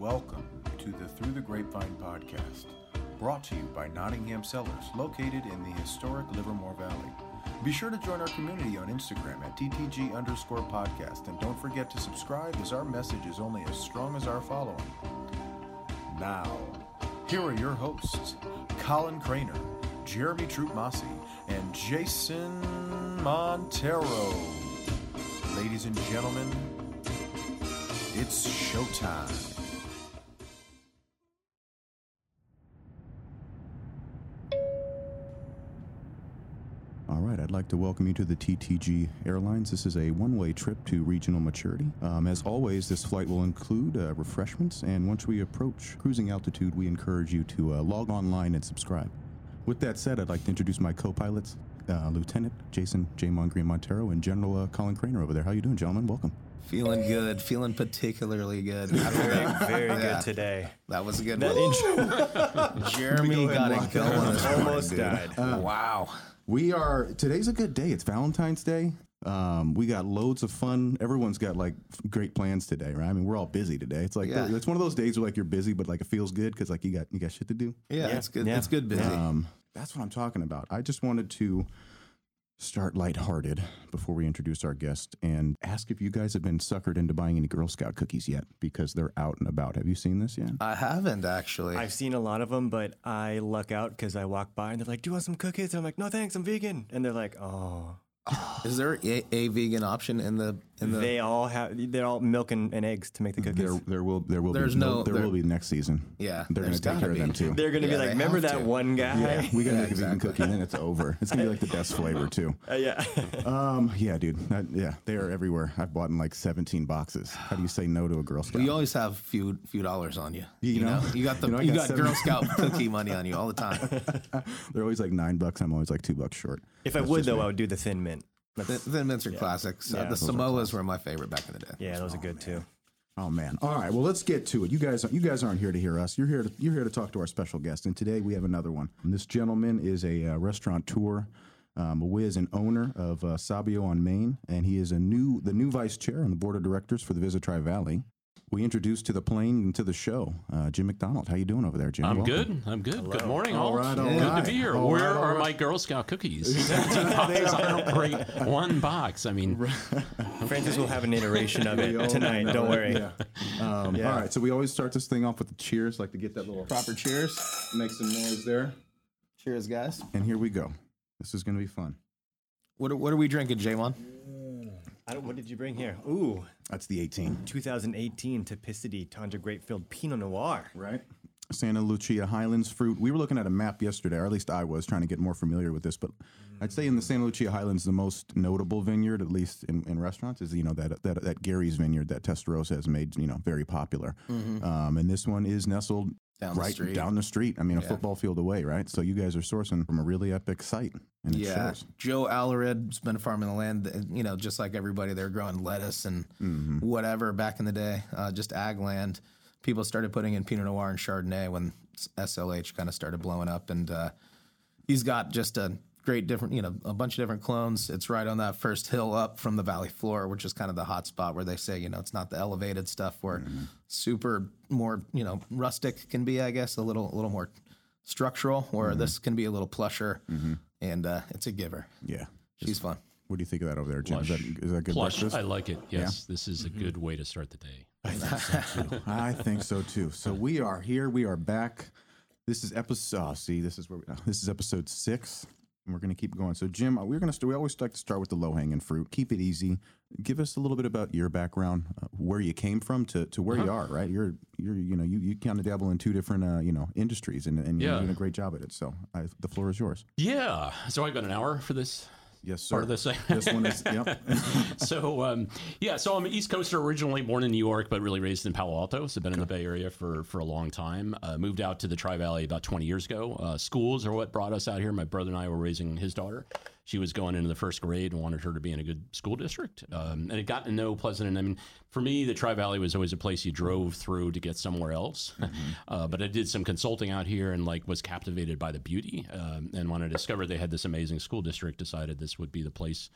Welcome to the Through the Grapevine podcast, brought to you by Nottingham Cellars, located in the historic Livermore Valley. Be sure to join our community on Instagram at TTG underscore podcast, and don't forget to subscribe as our message is only as strong as our following. Now, here are your hosts, Colin Cranor, Jeremy Troupe-Masi, and Jason Montero. Ladies and gentlemen, it's showtime. All right, I'd like to welcome you to the TTG Airlines. This is a one way trip to regional maturity. Um, as always, this flight will include uh, refreshments, and once we approach cruising altitude, we encourage you to uh, log online and subscribe. With that said, I'd like to introduce my co pilots, uh, Lieutenant Jason J. Mongreen Montero and General uh, Colin Cranor over there. How are you doing, gentlemen? Welcome. Feeling good, feeling particularly good. Very, very Yeah. good today. That was a good That one. intro Jeremy got it going. this morning, almost dude. died. wow. We are, today's a good day. It's Valentine's Day. Um, we got loads of fun. Everyone's got like great plans today, right? I mean, we're all busy today. It's like, Yeah. it's one of those days where like you're busy, but like it feels good because like you got, you got shit to do. Yeah, Yeah, it's good. yeah. It's good busy. Um, that's what I'm talking about. I just wanted to start lighthearted before we introduce our guest and ask if you guys have been suckered into buying any Girl Scout cookies yet because they're out and about. Have you seen this yet? I haven't actually. I've seen a lot of them, but I luck out because I walk by and they're like, "Do you want some cookies?" And I'm like, "No, thanks, I'm vegan." And they're like, "Oh." Is there a, a vegan option in the in the? They all have. They're all milk and, and eggs to make the cookies. There, there will, there will There's be no- there there- will be next season. Yeah, they're going there's to take gotta care of be. them too. They're gonna Yeah, be they like, "Remember have that to." one guy?" Yeah, we got to Yeah, make a vegan cookie, and then it's over. It's gonna be like the best flavor too. Uh, yeah. Um, yeah, dude. That, yeah, they are everywhere. I've bought in like 17 boxes. How do you say no to a Girl Scout? you always have few few dollars on you. You You, know? know? you got the You know, I you got got seven- Girl Scout cookie money on you all the time. They're always like nine bucks. I'm always like two bucks short. if I That's would just though, me. I would do the thin mint. Thin, thin mints are classics. Uh, the those Samoas were my favorite back in the day. Yeah, those are good too. Oh man! All right, well let's get to it. You guys, you guys aren't here to hear us. You're here to you're here to talk to our special guest, and today we have another one. And this gentleman is a uh, restaurateur, um, a whiz and owner of uh, Sabio on Main, and he is a new the new vice chair on the board of directors for the Visit Tri Valley we introduced to the plane and to the show, uh, Jim McDonald. How you doing over there, Jim? I'm Welcome. good. I'm good. Hello. Good morning, all. all right, all good right. to be here. All Where right, are my Girl Scout cookies? boxes. I don't one box. I mean, Francis will have an iteration of it tonight. Don't worry. Yeah. Um, yeah. All right. So we always start this thing off with the cheers. Like to get that little proper cheers. Make some noise there. Cheers, guys. And here we go. This is going to be fun. What are, what are we drinking, J1? What did you bring here? Ooh, That's the 18. 2018 Typicity Tondré Grapefield Pinot Noir. right? Santa Lucia Highlands fruit. We were looking at a map yesterday, or at least I was trying to get more familiar with this. But I'd say in the Santa Lucia Highlands, the most notable vineyard, at least in, in restaurants, is you know that, that that Gary's vineyard that Testarossa has made you know very popular. Um, and this one is nestled Down the right street. down the street. I mean, a football field away, right? So you guys are sourcing from a really epic site, and Yeah. Joe Alarid's been farming the land. You know, just like everybody, they're growing lettuce and Mm-hmm. whatever back in the day, uh, just ag land. People started putting in Pinot Noir and Chardonnay when SLH kind of started blowing up, and uh, he's got just a great different, you know, a bunch of different clones. It's right on that first hill up from the valley floor, which is kind of the hot spot where they say, you know, it's not the elevated stuff where Mm-hmm. super more, you know, rustic can be, I guess, a little, a little more structural, where Mm-hmm. this can be a little plusher, and uh, it's a giver. Yeah. She's fun. What do you think of that over there, Jim? Is that, Plush. is that good plush. breakfast? I like it. Yes, this is a good way to start the day. I think so too. So we are here. We are back. This is episode. Oh, see, this is where we, this is episode six, and we're going to keep going. So, Jim, we're going to. St- we always like to start with the low hanging fruit. Keep it easy. Give us a little bit about your background, uh, where you came from to, to where you are. Right, you're you're you know you, you kind of dabble in two different uh, you know industries, and, and you're doing a great job at it. So, I, the floor is yours. Yeah. So I've got an hour for this Yes, sir. part of this thing. This one is. Yep. so um, yeah, so I'm an East Coaster originally, born in New York, but really raised in Palo Alto. So been in the Bay Area for for a long time. Uh, moved out to the Tri Valley about 20 years ago. Uh, schools are what brought us out here. My brother and I were raising his daughter. She was going into the first grade and wanted her to be in a good school district. Um, and it got to know Pleasanton. And I mean, for me, the Tri Valley was always a place you drove through to get somewhere else. uh, but I did some consulting out here and like was captivated by the beauty. Um, and when I discovered they had this amazing school district, decided this would be the place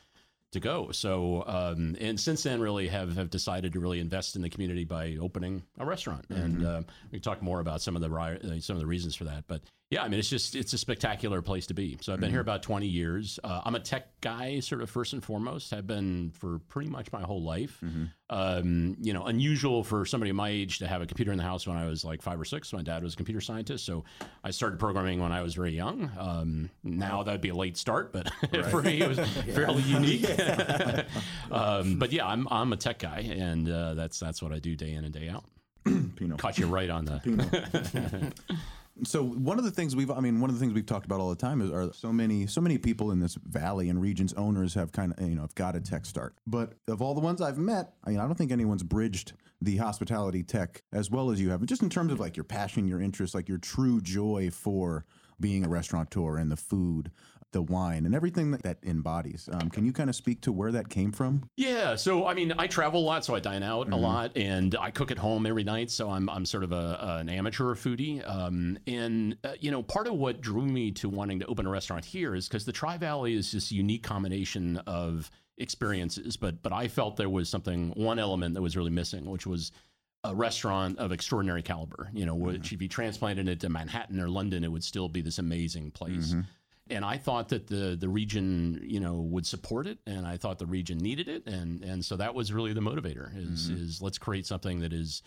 to go. So, um, and since then, really have, have decided to really invest in the community by opening a restaurant. And uh, we can talk more about some of the uh, some of the reasons for that. But yeah, I mean, it's just it's a spectacular place to be. So I've been here about 20 years. Uh, I'm a tech guy, sort of first and foremost. I've been for pretty much my whole life. Um, you know, unusual for somebody my age to have a computer in the house when I was like five or six. My dad was a computer scientist, so I started programming when I was very young. Um, now that'd be a late start, but for me it was fairly unique. um, but yeah, I'm I'm a tech guy, and uh, that's that's what I do day in and day out. Pinot. Caught you right on the. So one of the things we've, I mean, one of the things we've talked about all the time is are so many, so many people in this valley and regions, owners have kind of, you know, have got a tech start. But of all the ones I've met, I mean, I don't think anyone's bridged the hospitality tech as well as you have. Just in terms of like your passion, your interest, like your true joy for being a restaurateur and the food, the wine, and everything that that embodies. Um, can you kind of speak to where that came from? Yeah, so I mean, I travel a lot, so I dine out Mm-hmm. a lot, and I cook at home every night. So I'm I'm sort of a, an amateur foodie, um, and uh, you know, part of what drew me to wanting to open a restaurant here is because the Tri Valley is this unique combination of experiences. But but I felt there was something one element that was really missing, which was a restaurant of extraordinary caliber. You know, which if you transplanted it to Manhattan or London, it would still be this amazing place. And I thought that the the region, you know, would support it, and I thought the region needed it, and and so that was really the motivator. Is is let's create something that is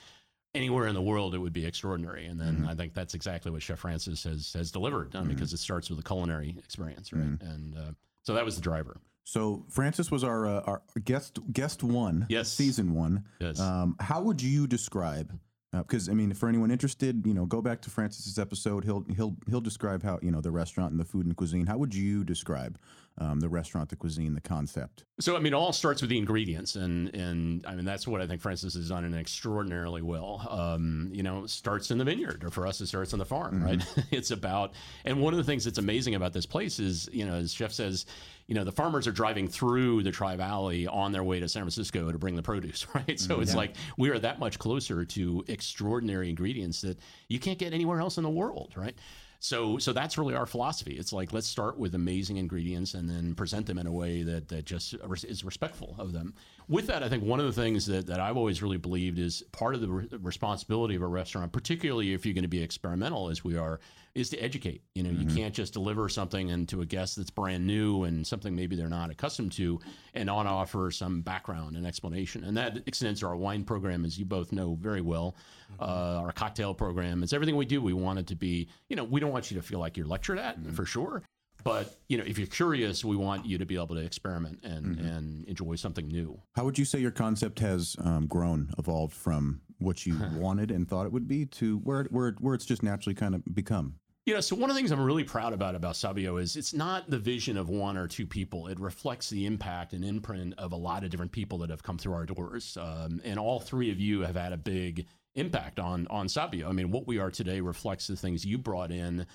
anywhere in the world it would be extraordinary, and then I think that's exactly what Chef Francis has has delivered, um, because it starts with a culinary experience, right? And uh, so that was the driver. So Francis was our uh, our guest guest one, Yes. season one. Yes. Um, how would you describe? Because I mean, for anyone interested, you know, go back to Francis's episode. He'll he'll he'll describe how you know the restaurant and the food and cuisine. How would you describe um, the restaurant, the cuisine, the concept? So I mean, it all starts with the ingredients, and and I mean that's what I think Francis has done an extraordinarily well. Um, you know, starts in the vineyard, or for us, it starts on the farm, right? it's about, and one of the things that's amazing about this place is, you know, as Chef says, you know, the farmers are driving through the Tri Valley on their way to San Francisco to bring the produce, right? So mm-hmm. it's like we are that much closer to extraordinary ingredients that you can't get anywhere else in the world, right? So, so that's really our philosophy. It's like let's start with amazing ingredients and then present them in a way that that just is respectful of them. With that, I think one of the things that, that I've always really believed is part of the re- responsibility of a restaurant, particularly if you're going to be experimental as we are, is to educate. You know, you can't just deliver something and to a guest that's brand new and something maybe they're not accustomed to, and not offer some background and explanation. And that extends to our wine program, as you both know very well. Uh, our cocktail program, it's everything we do. We want it to be, you know, we don't want you to feel like you're lectured at for sure. But you know, if you're curious, we want you to be able to experiment and and enjoy something new. How would you say your concept has um, grown, evolved from what you wanted and thought it would be to where it- where it- where it's just naturally kind of become? You know, so one of the things I'm really proud about about Sabio is it's not the vision of one or two people. It reflects the impact and imprint of a lot of different people that have come through our doors, um, and all three of you have had a big impact on on Sabio. I mean, what we are today reflects the things you brought in.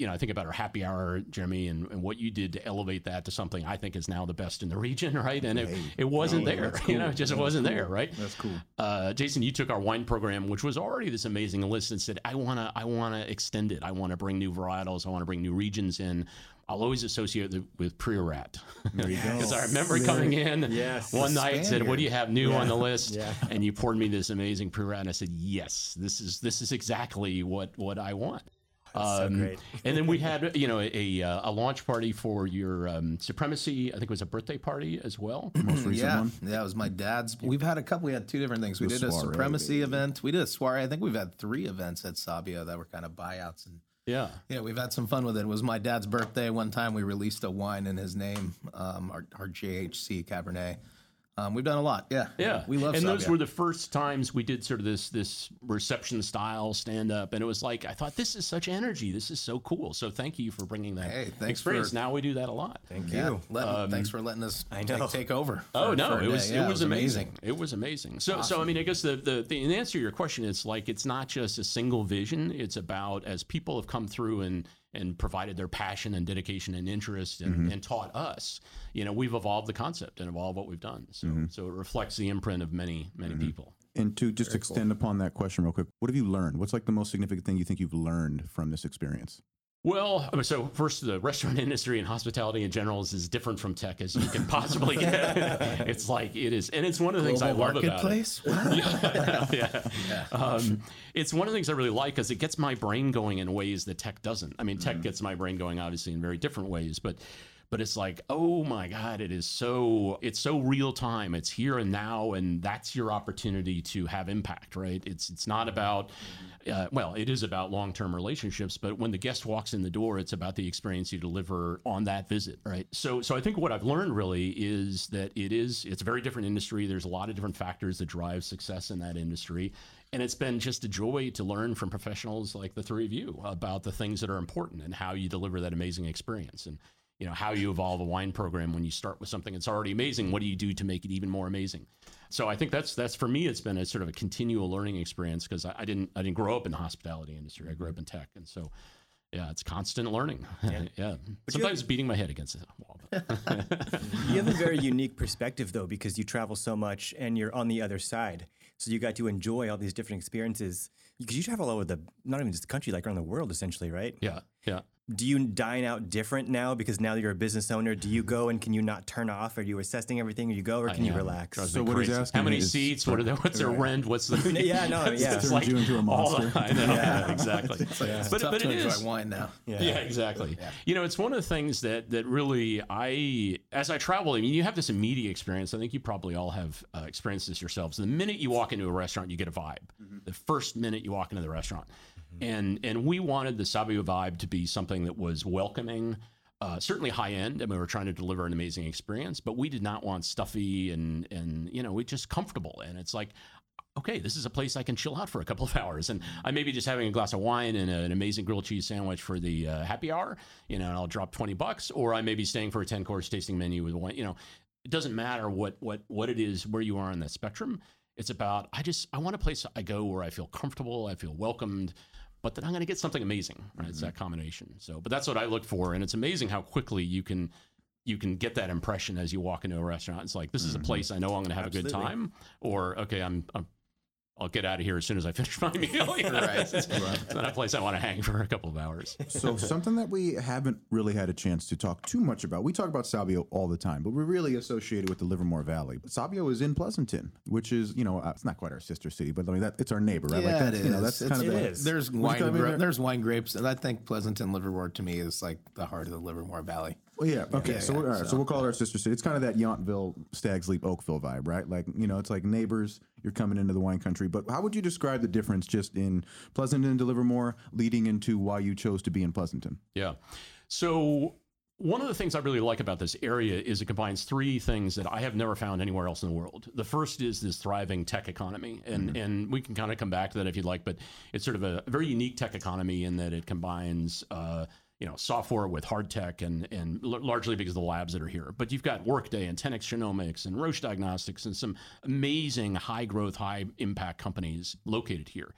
You know, I think about our happy hour, Jimmy, and, and what you did to elevate that to something I think is now the best in the region, right? And it, it wasn't there, you know, it just wasn't there, right? That's cool. uh, Jason, you took our wine program, which was already this amazing list, and said, "I want to, I want to extend it. I want to bring new varietals. I want to bring new regions in." I'll always associate it with Priorat. Because I remember coming in Yes. one night and said, "What do you have new on the list?" Yeah. And you poured me this amazing Priorat, and I said, "Yes, this is this is exactly what what I want." So great. and then we had, you know, a, a, a launch party for your um, supremacy. I think it was a birthday party as well. Most recent yeah, one. yeah, it was my dad's. We've had a couple. We had two different things. We The did a soiree, supremacy event. We did a soiree. I think we've had three events at Sabio that were kind of buyouts, and Yeah. yeah, we've had some fun with it. It was my dad's birthday. One time we released a wine in his name, um, our, our JHC Cabernet. Um, we've done a lot. Yeah, Yeah, we love. And those were the first times we did sort of this this reception style stand up, and it was like I thought this is such energy. This is so cool. So thank you for bringing that Hey, thanks experience. for- now we do that a lot. Thank Yeah, you. let- thanks for letting us I take, know. take over. Oh no, it was Yeah, it was amazing. It was amazing. So so I mean, I guess the, the the in answer to your question, it's like it's not just a single vision. It's about as people have come through and and provided their passion and dedication and interest and, mm-hmm. and taught us. You know, we've evolved the concept and evolved what we've done. So mm-hmm. so it reflects the imprint of many many mm-hmm. people. And to just extend upon that question real quick, what have you learned? What's like the most significant thing you think you've learned from this experience? Well, I mean, so first, the restaurant industry and hospitality in general is as different from tech as you can possibly get. it's like it is, and it's one of the things I love about it. marketplace. yeah. Um, it's one of the things I really like because it gets my brain going in ways that tech doesn't. I mean, tech gets my brain going obviously in very different ways, but but it's like, oh my god, it is so it's so real time. It's here and now, and that's your opportunity to have impact, right? It's it's not about uh, well, it is about long term relationships, but when the guest walks in the door, it's about the experience you deliver on that visit, right? So, so I think what I've learned really is that it is it's a very different industry. There's a lot of different factors that drive success in that industry, and it's been just a joy to learn from professionals like the three of you about the things that are important and how you deliver that amazing experience and you know how you evolve a wine program when you start with something that's already amazing what do you do to make it even more amazing? So i think that's that's for me it's been a sort of a continual learning experience because I, I didn't i didn't grow up in the hospitality industry. I grew mm-hmm. up in tech and so yeah it's constant learning. Yeah, yeah. sometimes beating my head against the wall You have a very unique perspective, though, because you travel so much and you're on the other side. So you got to enjoy all these different experiences. Because you travel all over the, not even just the country, like around the world, essentially, right? yeah. Yeah Do you dine out different now because now that you're a business owner? Do you go and can you not turn off? Are you assessing everything? Or you go, or can you am. relax? Drives So me what crazy. asking how many is- seats what are they, what's their rent what's the Yeah, no, yeah. It's Turns you into a all the- I know yeah, exactly It's but, tough but to it enjoy is wine now. Yeah, exactly. You know, it's one of the things that that really I, as I travel, I mean, you have this immediate experience. I think you probably all have uh, experienced this yourselves. The minute you walk into a restaurant, you get a vibe. The first minute you walk into the restaurant, and and we wanted the Sabio vibe to be something that was welcoming. Uh, certainly high end, and we were trying to deliver an amazing experience, but we did not want stuffy and and you know, we just comfortable. And it's like, okay, this is a place I can chill out for a couple of hours, and I may be just having a glass of wine and a, an amazing grilled cheese sandwich for the uh, happy hour, you know, and I'll drop twenty bucks, or I may be staying for a ten course tasting menu with wine. You know, it doesn't matter what what what it is where you are on that spectrum. It's about I just I want a place I go where I feel comfortable, I feel welcomed. But then I'm going to get something amazing, right? It's that mm-hmm. combination. So, but that's what I look for, and it's amazing how quickly you can you can get that impression as you walk into a restaurant. It's like this is a mm-hmm. place I know I'm going to have a good time, or okay, I'm, I'm I'll get out of here as soon as I finish my meal. You know? Right. It's, it's not a place I want to hang for a couple of hours. So something that we haven't really had a chance to talk too much about. We talk about Sabio all the time, but we're really associated with the Livermore Valley. Sabio is in Pleasanton, which is you know uh, it's not quite our sister city, but I mean that it's our neighbor, right? Yeah, that's, it You know, is. that's It's- kind of it the, is. There's wine. gra- there- there's wine grapes, and I think Pleasanton Livermore to me is like the heart of the Livermore Valley. Well, yeah. Okay. So, all right, so we'll call it our sister city. It's kind of that Yountville, Stags Leap, Oakville vibe, right? Like you know, it's like neighbors. You're coming into the wine country, but how would you describe the difference just in Pleasanton to Livermore, leading into why you chose to be in Pleasanton? Yeah. So one of the things I really like about this area is it combines three things that I have never found anywhere else in the world. The first is this thriving tech economy, and and we can kind of come back to that if you'd like, but it's sort of a, very unique tech economy in that it combines. Uh, you know, software with hard tech, and and l- largely because of the labs that are here. But you've got Workday and 10x Genomics and Roche Diagnostics and some amazing high growth, high impact companies located here.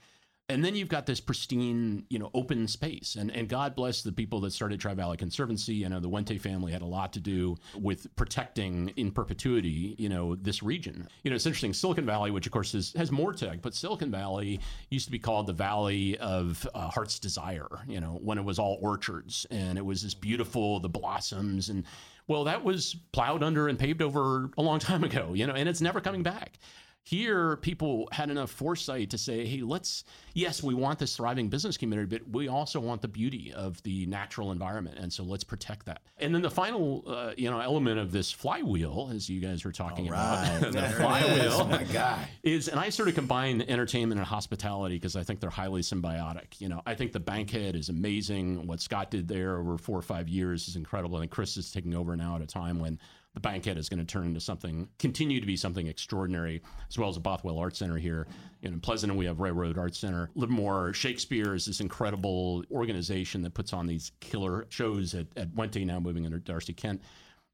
And then you've got this pristine, you know, open space. And and God bless the people that started Tri Valley Conservancy. I know the Wente family had a lot to do with protecting in perpetuity, you know, this region. You know, it's interesting. Silicon Valley, which of course is, has more tech, but Silicon Valley used to be called the Valley of uh, Heart's Desire. You know, when it was all orchards and it was this beautiful, the blossoms and well, that was plowed under and paved over a long time ago. You know, and it's never coming back. Here, people had enough foresight to say, hey, let's, yes, we want this thriving business community, but we also want the beauty of the natural environment. And so let's protect that. And then the final, uh, you know, element of this flywheel, as you guys were talking about, the There flywheel Oh my God. is, and I sort of combine entertainment and hospitality because I think they're highly symbiotic. You know, I think the Bankhead is amazing. What Scott did there over four or five years is incredible. And Chris is taking over now at a time when the Bankhead is going to turn into something, continue to be something extraordinary, as well as the Bothwell Art Center here. in Pleasanton, we have Railroad Art Center. Livermore Shakespeare is this incredible organization that puts on these killer shows at, at Wente, now moving under Darcy Kent.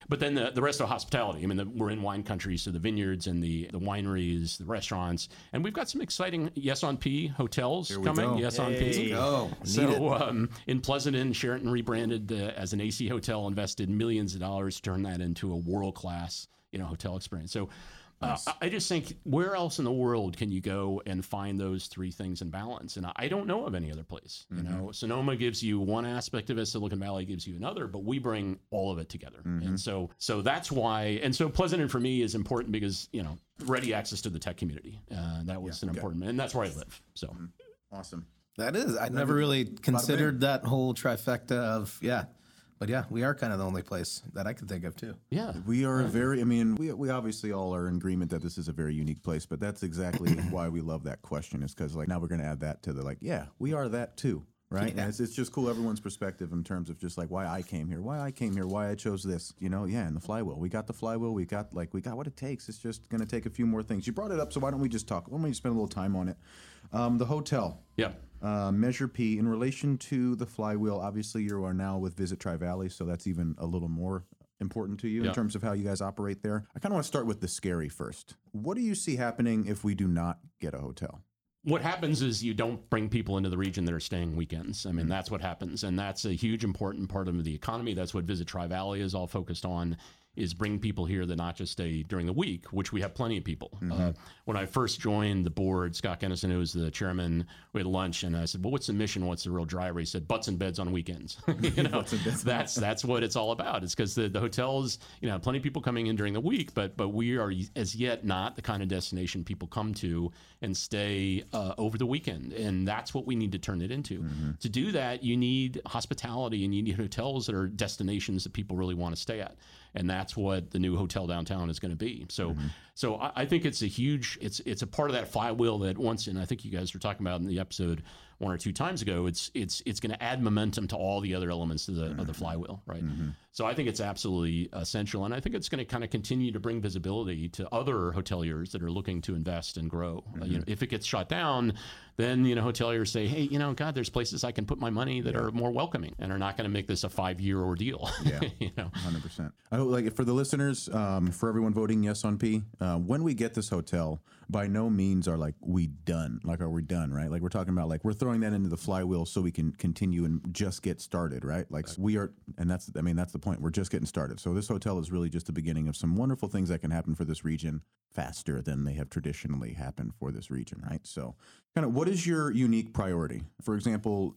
But then the, the rest of hospitality. I mean, the, we're in wine country, so the vineyards and the, the wineries, the restaurants, and we've got some exciting Yes on P hotels coming. go. Yes on P. Oh. So um, in Pleasanton, Sheraton rebranded uh, as an AC hotel, invested millions of dollars to turn that into a world class, you know, hotel experience. So Uh, I I just think where else in the world can you go and find those three things in balance? And I- I don't know of any other place. You know, Sonoma gives you one aspect of it, Silicon Valley gives you another, but we bring all of it together. And so, so that's why. And so, Pleasanton for me is important because you know, ready access to the tech community. Uh, that was an important, and that's where I live. So, Awesome. That is. I never really considered that whole trifecta of yeah, but yeah, we are kind of the only place that I can think of too. yeah, We are very. I mean, we we obviously all are in agreement that this is a very unique place, but that's exactly why we love that question. Is because like now we're going to add that to the like, yeah, we are that too, right? And it's, it's just cool everyone's perspective in terms of just like why I came here, why I came here, why I chose this. You know, yeah, and the flywheel. We got the flywheel. We got like we got what it takes. It's just going to take a few more things. You brought it up, so why don't we just talk? Why don't we spend a little time on it? Um, the hotel. yeah. Uh, Measure P, in relation to the flywheel, obviously you are now with Visit Tri Valley, so that's even a little more important to you Yeah. in terms of how you guys operate there. I kind of want to start with the scary first. What do you see happening if we do not get a hotel? what happens is you don't bring people into the region that are staying weekends. I mean, Mm-hmm. that's what happens, and that's a huge important part of the economy. That's what Visit Tri Valley is all focused on. Is bring people here that not just stay during the week, which we have plenty of people. Mm-hmm. Uh, when I first joined the board, Scott Kennison, who was the chairman, we had lunch, and I said, "Well, what's the mission? What's the real driver?" He said, "Butts and beds on weekends." you know, that's that's what it's all about. It's because the, the hotels, you know, plenty of people coming in during the week, but but we are as yet not the kind of destination people come to and stay uh, over the weekend, and that's what we need to turn it into. To do that, you need hospitality, and you need hotels that are destinations that people really want to stay at, and that's what the new hotel downtown is going to be. So, mm-hmm. so I, I think it's a huge, it's it's a part of that flywheel that once, and I think you guys were talking about in the episode one or two times ago. It's it's it's going to add momentum to all the other elements of the of the mm-hmm. flywheel, right? Mm-hmm. So I think it's absolutely essential, and I think it's going to kind of continue to bring visibility to other hoteliers that are looking to invest and grow. Uh, you know, if it gets shut down, then you know hoteliers say, hey, you know, God, there's places I can put my money that are more welcoming and are not going to make this a five year ordeal. Yeah. you know. Hundred percent. I hope, like, for the listeners, um, for everyone voting yes on P, uh, when we get this hotel, by no means are like we done. Like, are we done? Right? Like, we're talking about like we're throwing that into the flywheel so we can continue and just get started. Right? Like, we are, and that's, I mean, that's the point. We're just getting started. So this hotel is really just the beginning of some wonderful things that can happen for this region faster than they have traditionally happened for this region. Right? So, kind of, what is your unique priority? For example,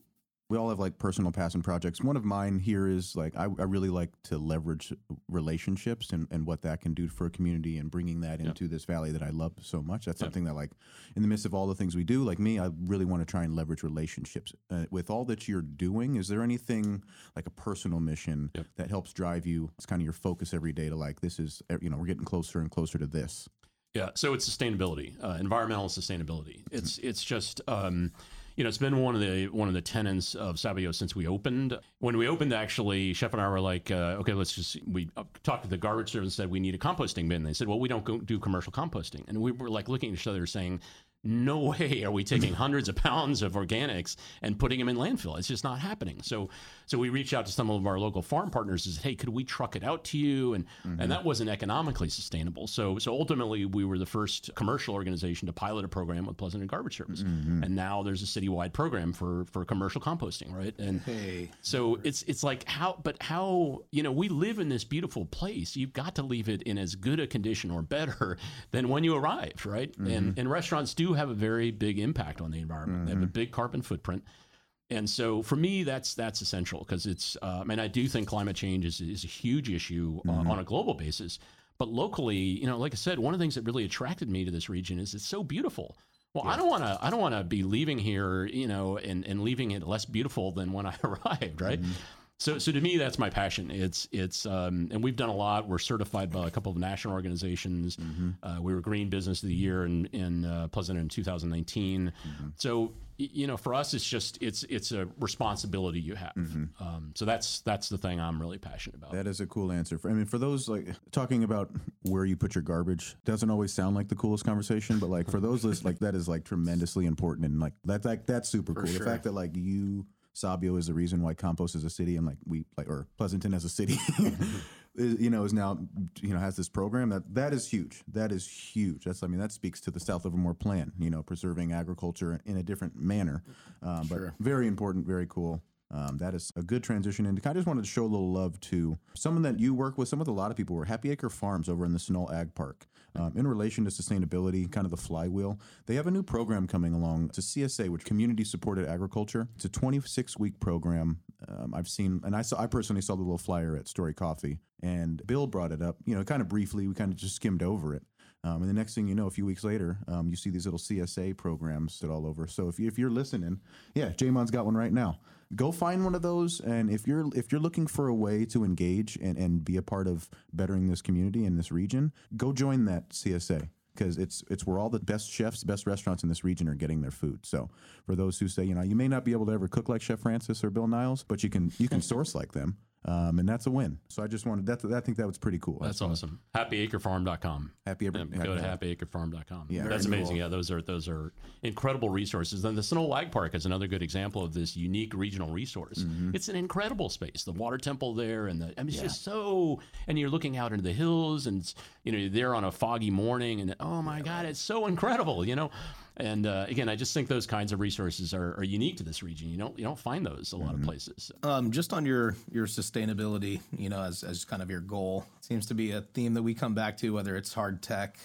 we all have like personal passion projects. One of mine here is like I, I really like to leverage relationships and, and what that can do for a community and bringing that into this valley that I love so much. That's something that like in the midst of all the things we do, like me, I really want to try and leverage relationships. Uh, with all that you're doing, is there anything like a personal mission that helps drive you? It's kind of your focus every day to like this is you know we're getting closer and closer to this. Yeah, so it's sustainability, uh, environmental sustainability. It's it's just um, you know it's been one of the one of the tenets of Sabio since we opened. When we opened, actually, Chef and I were like, uh, okay, let's just we talked to the garbage service and said we need a composting bin. They said, well, we don't do commercial composting, and we were like looking at each other saying. No way are we taking hundreds of pounds of organics and putting them in landfill. It's just not happening. So, so we reached out to some of our local farm partners and said, "Hey, could we truck it out to you?" And and mm-hmm. that wasn't economically sustainable. So, so ultimately, we were the first commercial organization to pilot a program with Pleasanton Garbage Service, mm-hmm. and now there's a citywide program for for commercial composting, right? And Hey, so it's it's like how, but how you know we live in this beautiful place. You've got to leave it in as good a condition or better than when you arrived, right? And mm-hmm. and restaurants do have a very big impact on the environment. They have a big carbon footprint. And so for me, that's that's essential because it's. Uh, I mean, I do think climate change is is a huge issue uh, on a global basis, but locally, you know, like I said, one of the things that really attracted me to this region is it's so beautiful. Well, I don't want to. I don't want to be leaving here, you know, and and leaving it less beautiful than when I arrived, right? So, so to me, that's my passion. It's it's, um, and we've done a lot. We're certified by a couple of national organizations. Uh, we were Green Business of the Year in in uh, Pleasant in 2019. So, y- you know, for us, it's just it's it's a responsibility you have. Um, so that's that's the thing I'm really passionate about. That is a cool answer. For, I mean, for those like talking about where you put your garbage doesn't always sound like the coolest conversation, but like for those list, like that is like tremendously important and like that like that's super cool. The fact that like you Sabio is the reason why compost is a city and like we like or Pleasanton as a city, is, you know, is now you know has this program that that is huge. That is huge. That's I mean that speaks to the South Livermore plan. You know, preserving agriculture in a different manner, um, but very important, very cool. Um, that is a good transition. And I just wanted to show a little love to someone that you work with, someone with a lot of people were Happy Acre Farms over in the Sunol Ag Park. Um, in relation to sustainability, kind of the flywheel, they have a new program coming along. to CSA, which Community Supported Agriculture. It's a 26 week program. Um, I've seen, and I saw, I personally saw the little flyer at Story Coffee, and Bill brought it up. You know, kind of briefly. We kind of just skimmed over it. Um, and the next thing you know, a few weeks later, um, you see these little CSA programs that all over. So if, you, if you're listening, yeah, Jamon's got one right now. Go find one of those, and if you're if you're looking for a way to engage and, and be a part of bettering this community in this region, go join that CSA because it's it's where all the best chefs, best restaurants in this region are getting their food. So for those who say, you know, you may not be able to ever cook like Chef Francis or Bill Niles, but you can you can source like them. Um, and that's a win. So I just wanted that. I think that was pretty cool. That's awesome. HappyAcreFarm.com. Happy every, Yeah, go to happyacrefarm.com. Yeah. that's amazing. Yeah, those are those are incredible resources. Then the Sunol Ag Park is another good example of this unique regional resource. It's an incredible space. The water temple there, and the I mean, it's just so. And you're looking out into the hills, and you know, you're there on a foggy morning, and oh my God, it's so incredible. You know, and uh, again, I just think those kinds of resources are, are unique to this region. You don't you don't find those a lot of places. Um, just on your your sustainability, you know, as as kind of your goal, seems to be a theme that we come back to, whether it's hard tech,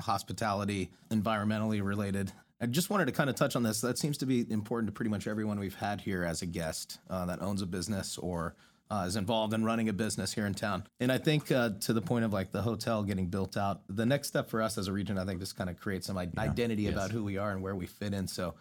hospitality, environmentally related. I just wanted to kind of touch on this. That seems to be important to pretty much everyone we've had here as a guest uh, that owns a business or uh, is involved in running a business here in town. And I think uh, to the point of like the hotel getting built out, the next step for us as a region, I think, just kind of creates some i- identity about who we are and where we fit in. So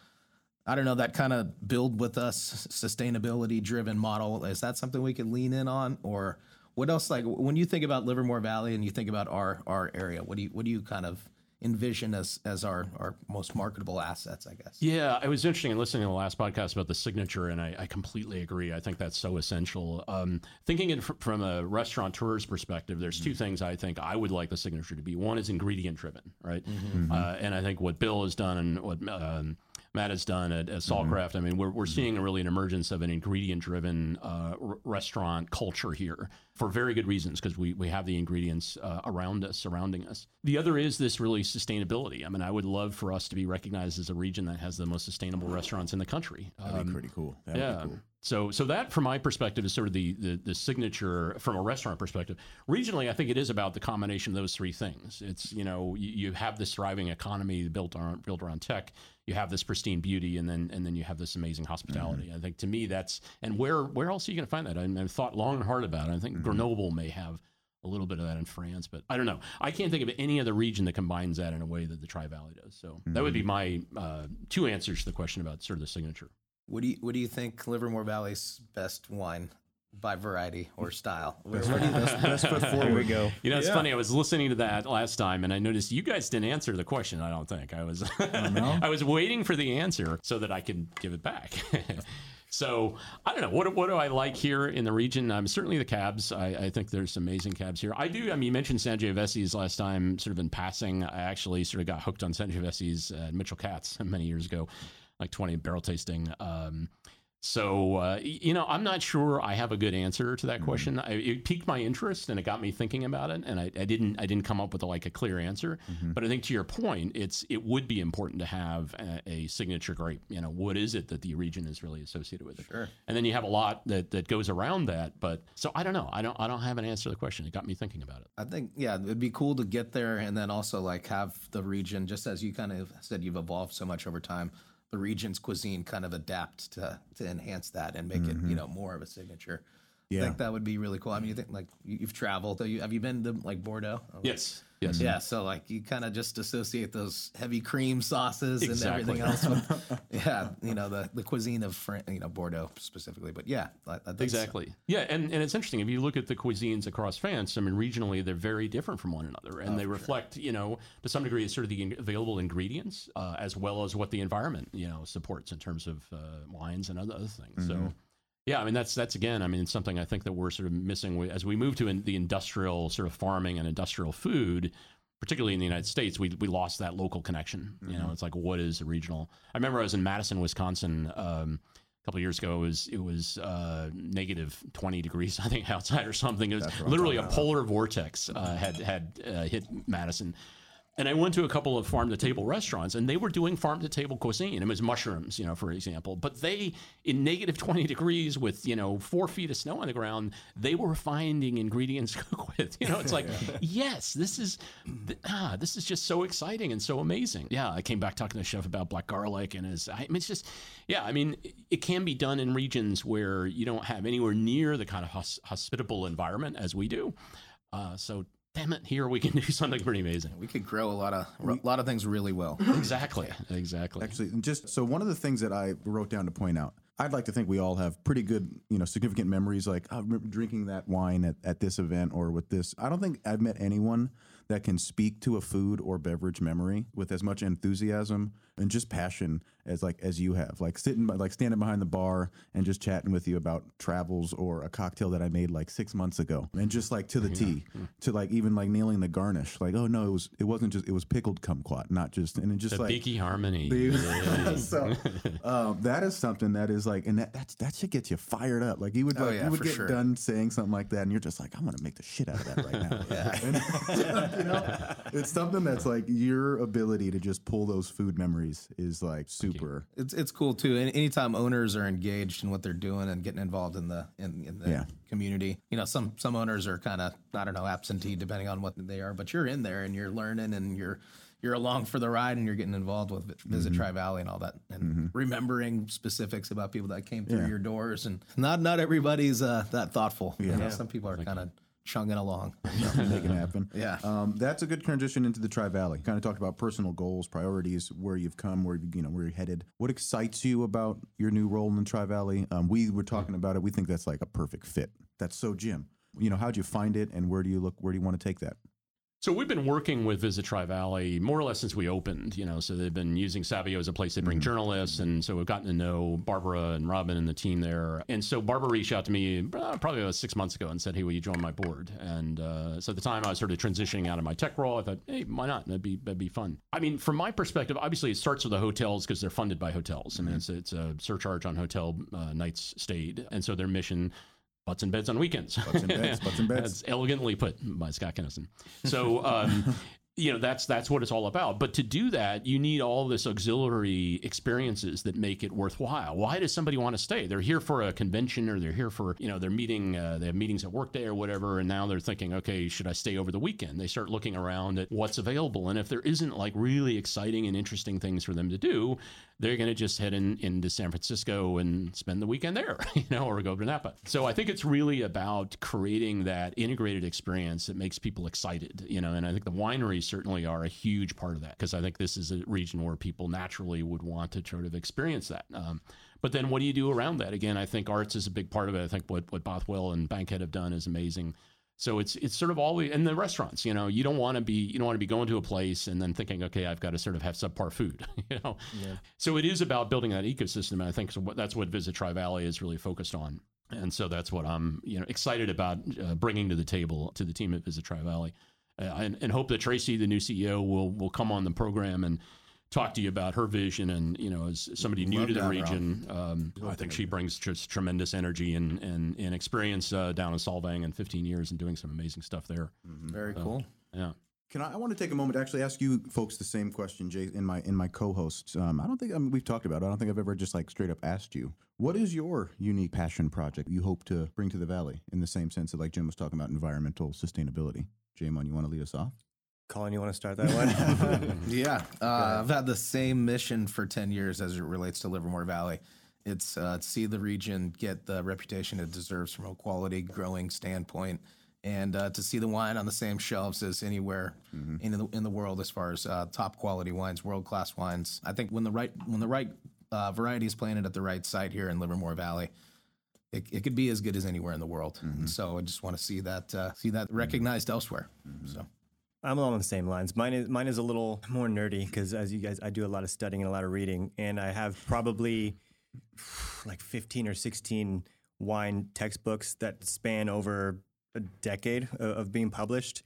I don't know that kind of build with us sustainability driven model. Is that something we could lean in on, or what else? Like when you think about Livermore Valley and you think about our our area, what do you what do you kind of envision as as our our most marketable assets? I guess. Yeah, it was interesting in listening to the last podcast about the signature, and I, I completely agree. I think that's so essential. Um, thinking it fr- from a restaurateur's perspective, there's two things I think I would like the signature to be. One is ingredient driven, right? Uh, and I think what Bill has done and what um, Matt has done at, at Saltcraft. I mean, we're, we're seeing really an emergence of an ingredient driven uh, r- restaurant culture here for very good reasons because we, we have the ingredients uh, around us, surrounding us. The other is this really sustainability. I mean, I would love for us to be recognized as a region that has the most sustainable restaurants in the country. That'd Um, be pretty cool. That'd yeah. be cool. So, so that, from my perspective, is sort of the, the the signature from a restaurant perspective. Regionally, I think it is about the combination of those three things. It's you know you, you have this thriving economy built on built around tech. You have this pristine beauty, and then and then you have this amazing hospitality. I think to me that's and where where else are you going to find that? I, I've thought long and hard about it. I think Grenoble may have a little bit of that in France, but I don't know. I can't think of any other region that combines that in a way that the Tri Valley does. So that would be my uh, two answers to the question about sort of the signature. What do you what do you think Livermore Valley's best wine by variety or style? Where, where do you, Best foot forward. Here we go. You know, it's funny. I was listening to that last time, and I noticed you guys didn't answer the question. I don't think I was. I was waiting for the answer so that I could give it back. so I don't know what what do I like here in the region. Um, certainly the cabs. I, I think there's some amazing cabs here. I do. I mean, you mentioned Sangiovese's last time, sort of in passing. I actually sort of got hooked on Sangiovese's at Mitchell Katz many years ago, like 20 barrel tasting. Um, so uh, you know, I'm not sure I have a good answer to that question. I, it piqued my interest and it got me thinking about it, and I, I didn't I didn't come up with a, like a clear answer. But I think to your point, it's it would be important to have a, a signature grape. You know, what is it that the region is really associated with? Sure. And then you have a lot that that goes around that. But so I don't know. I don't I don't have an answer to the question. It got me thinking about it. I think yeah, it'd be cool to get there and then also like have the region just as you kind of said you've evolved so much over time. The region's cuisine kind of adapt to to enhance that and make it you mm-hmm. know more of a signature. I think that would be really cool. I mean, you think like you- you've traveled. Have you, have you been to like Bordeaux? Yes. Yes. Yeah, so like you kind of just associate those heavy cream sauces Exactly. and everything else with, yeah, you know the the cuisine of Fran- you know Bordeaux specifically. But yeah, I- I think so. Exactly. Yeah, and, and it's interesting if you look at the cuisines across France. I mean, regionally they're very different from one another, and they reflect, you know, to some degree, sort of the in- available ingredients uh, as well as what the environment, you know, supports in terms of uh, wines and other, other things. So. Yeah, I mean that's that's again. I mean it's something I think that we're sort of missing as we move to in, the industrial sort of farming and industrial food, particularly in the United States. We we lost that local connection. You know, it's like what is a regional? I remember I was in Madison, Wisconsin. Um, a couple of years ago, it was it was uh, negative twenty degrees, I think, outside or something. It was literally a polar vortex uh, had had uh, hit Madison, And I went to a couple of farm to table restaurants and they were doing farm to table cuisine. It was mushrooms, you know, for example. But they, in negative 20 degrees with, you know, four feet of snow on the ground, they were finding ingredients to cook with. You know, it's like, yes, this is, th- ah, this is just so exciting and so amazing. Yeah, I came back talking to the chef about black garlic and his, I mean, it's just, yeah, I mean, it can be done in regions where you don't have anywhere near the kind of hos- hospitable environment as we do. Uh, so damn it, here we can do something pretty amazing. We could grow a lot of a lot of things really well. Exactly. Exactly. Actually, just so one of the things that I wrote down to point out, I'd like to think we all have pretty good, you know, significant memories. Like I remember drinking that wine at, at this event or with this. I don't think I've met anyone that can speak to a food or beverage memory with as much enthusiasm and just passion as like as you have. Like sitting, by, like standing behind the bar and just chatting with you about travels or a cocktail that I made like six months ago, and just like to the T, to like even like nailing the garnish. Like, oh no, it was it wasn't just it was pickled kumquat, not just and it just the like Beaky Harmony. so um, that is something that is like, and that that's, that should get you fired up. Like you would, Oh, like, yeah, you would get sure. done saying something like that, and you're just like, I'm gonna make the shit out of that right now. And, you know, it's something that's like your ability to just pull those food memories is like super. It's it's cool too. Any, anytime owners are engaged in what they're doing and getting involved in the in, in the Yeah. community, you know, some some owners are kind of I don't know absentee depending on what they are, but you're in there and you're learning and you're you're along for the ride and you're getting involved with Visit Mm-hmm. Tri Valley and all that and remembering specifics about people that came through your doors and not not everybody's uh, that thoughtful. You know, some people are kind of chugging along. Make it happen. Yeah. Um, that's a good transition into the Tri Valley. Kind of talked about personal goals, priorities, where you've come, where you you know where you're headed. What excites you about your new role in the Tri Valley? Um, we were talking about it. We think that's like a perfect fit. That's so Jim. You know, how'd you find it, and where do you look? Where do you want to take that? So we've been working with Visit Tri Valley more or less since we opened, you know, so they've been using Sabio as a place to bring journalists. And so we've gotten to know Barbara and Robin and the team there. And so Barbara reached out to me uh, probably about six months ago and said, Hey, will you join my board? And uh, so at the time I was sort of transitioning out of my tech role. I thought, Hey, why not? That'd be, that'd be fun. I mean, from my perspective, obviously it starts with the hotels because they're funded by hotels. I mean, it's, it's a surcharge on hotel uh, nights stayed. And so their mission butts and beds on weekends. Butts and beds, butts and beds. That's elegantly put by Scott Kennison. So, um, you know, that's that's what it's all about. But to do that, you need all this auxiliary experiences that make it worthwhile. Why does somebody want to stay? They're here for a convention, or they're here for you know they're meeting, uh, they have meetings at work day or whatever, and now they're thinking, okay, should I stay over the weekend? They start looking around at what's available, and if there isn't like really exciting and interesting things for them to do, they're going to just head in into San Francisco and spend the weekend there, you know, or go to Napa. So I think it's really about creating that integrated experience that makes people excited, you know, and I think the wineries certainly are a huge part of that because I think this is a region where people naturally would want to sort of experience that. Um, but then what do you do around that? Again, I think arts is a big part of it. I think what, what Bothwell and Bankhead have done is amazing. So it's it's sort of always and the restaurants, you know, you don't want to be you don't want to be going to a place and then thinking, okay, I've got to sort of have subpar food, you know. So it is about building that ecosystem, and I think so that's what Visit Tri Valley is really focused on. And so that's what I'm you know excited about uh, bringing to the table to the team at Visit Tri Valley, uh, and, and hope that Tracy, the new CEO, will will come on the program and talk to you about her vision and you know as somebody new Love to the to have her region um, i think she brings just tremendous energy and and, and experience uh, down in solvang and 15 years and doing some amazing stuff there Very cool. yeah Can I, I want to take a moment to actually ask you folks the same question, Jay, in my in my co-hosts. Um, I don't think I mean, we've talked about. it. I don't think I've ever just like straight up asked you. What is your unique passion project you hope to bring to the valley in the same sense that like Jim was talking about environmental sustainability? Jamon, you want to lead us off? Colin, you want to start that one? Yeah, uh, I've had the same mission for ten years as it relates to Livermore Valley. It's uh, see the region get the reputation it deserves from a quality growing standpoint, and uh, to see the wine on the same shelves as anywhere in the in the world as far as uh, top quality wines, world class wines. I think when the right when the right uh, variety is planted at the right site here in Livermore Valley, it, it could be as good as anywhere in the world. And so I just want to see that uh, see that recognized elsewhere. So. I'm along the same lines. Mine is mine is a little more nerdy because, as you guys, I do a lot of studying and a lot of reading, and I have probably like 15 or 16 wine textbooks that span over a decade of, of being published,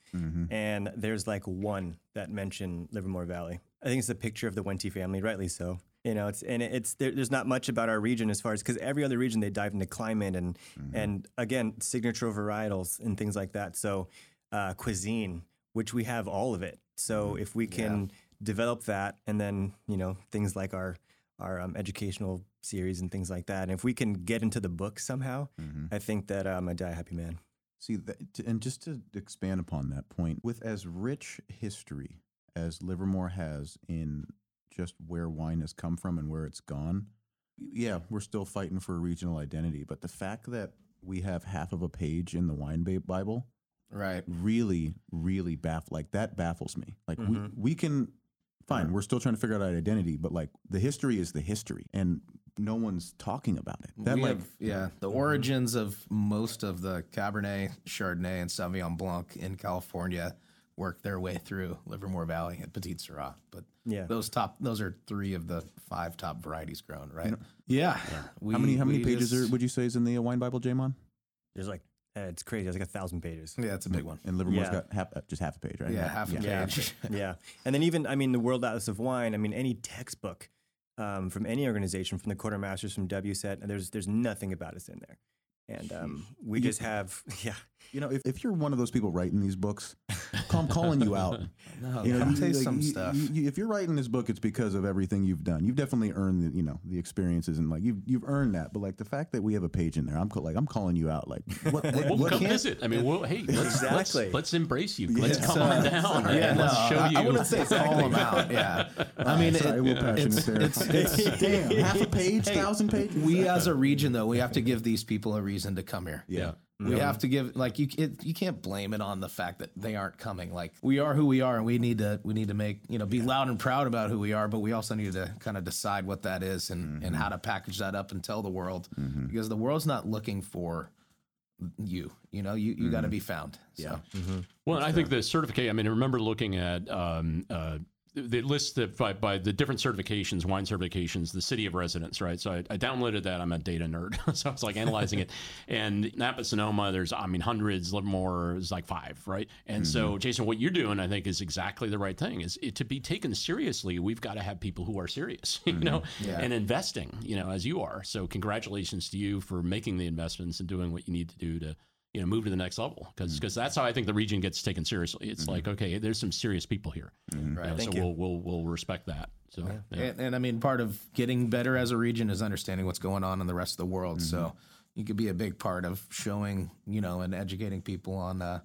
and there's like one that mention Livermore Valley. I think it's a picture of the Wente family, rightly so. You know, it's and it's there, there's not much about our region as far as because every other region they dive into climate and and again signature varietals and things like that. So uh, cuisine which we have all of it. So if we can develop that, and then you know things like our our um, educational series and things like that, and if we can get into the book somehow, I think that um, I die a happy man. See, that, to- and just to expand upon that point, with as rich history as Livermore has in just where wine has come from and where it's gone, yeah, we're still fighting for a regional identity. But the fact that we have half of a page in the wine Bible Right. really, really baff like that baffles me. Like we mm-hmm. we can fine, we're still trying to figure out our identity, but like the history is the history, and no one's talking about it. That we like have, yeah, the mm-hmm. origins of most of the Cabernet, Chardonnay, and Sauvignon Blanc in California work their way through Livermore Valley and Petite Sirah. But Yeah. those top, those are three of the five top varieties grown, right? Yeah. We, how many how many pages just- are, would you say is in the wine Bible, Jamon? There's like eh, it's crazy. It's like a thousand pages. Yeah, it's a big one. And Livermore's Yeah. got half, uh, just half a page, right? Yeah, half a Yeah. page. yeah, and then even I mean the World Atlas of Wine. I mean any textbook um, from any organization, from the Court of Masters, from WSET, and there's there's nothing about us in there, and um, we just have yeah. You know, if, if you're one of those people writing these books, I'm calling you out. No, You know, come you- taste like, some you- stuff. you- you- if you're writing this book, it's because of everything you've done. You've definitely earned the, you know, the experiences and like you've you've earned that. But like the fact that we have a page in there, I'm ca- like I'm calling you out. Like what? what, We'll what come can't- visit. I mean, we'll, hey, let's, Exactly. let's, let's embrace you. Let's uh, Yeah. come on down. right? yeah, no, let's show I, you. I wouldn't say call them out. Yeah, I mean, Sorry, it- a little passionate there. it's, it's, Damn, half a page, thousand pages. we as a region though, we have to give these people a reason to come here. yeah. We have to give like you it, you can't blame it on the fact that they aren't coming. Like we are who we are, and we need to we need to make you know be loud and proud about who we are, but we also need to kind of decide what that is and and how to package that up and tell the world because the world's not looking for you. You know, you you got to be found. So. Well, I think the certificate. I mean, I remember looking at um, uh, the list that by, by the different certifications, wine certifications, the city of residence, right? So I, I downloaded that. I'm a data nerd, so I was like analyzing it. And Napa Sonoma, there's I mean hundreds, Livermore is like five, right? And so, mm-hmm. Jason, what you're doing, I think, is exactly the right thing. Is it, to be taken seriously, we've got to have people who are serious, you mm-hmm. know, and investing, you know, as you are. So congratulations to you for making the investments and doing what you need to do to you know move to the next level because because mm. that's how I think the region gets taken seriously. It's mm-hmm. like okay, there's some serious people here, mm-hmm. you know, so you. we'll we'll we'll respect that. So yeah. And, and I mean, part of getting better as a region is understanding what's going on in the rest of the world. So mm-hmm. you could be a big part of showing, you know, and educating people on uh,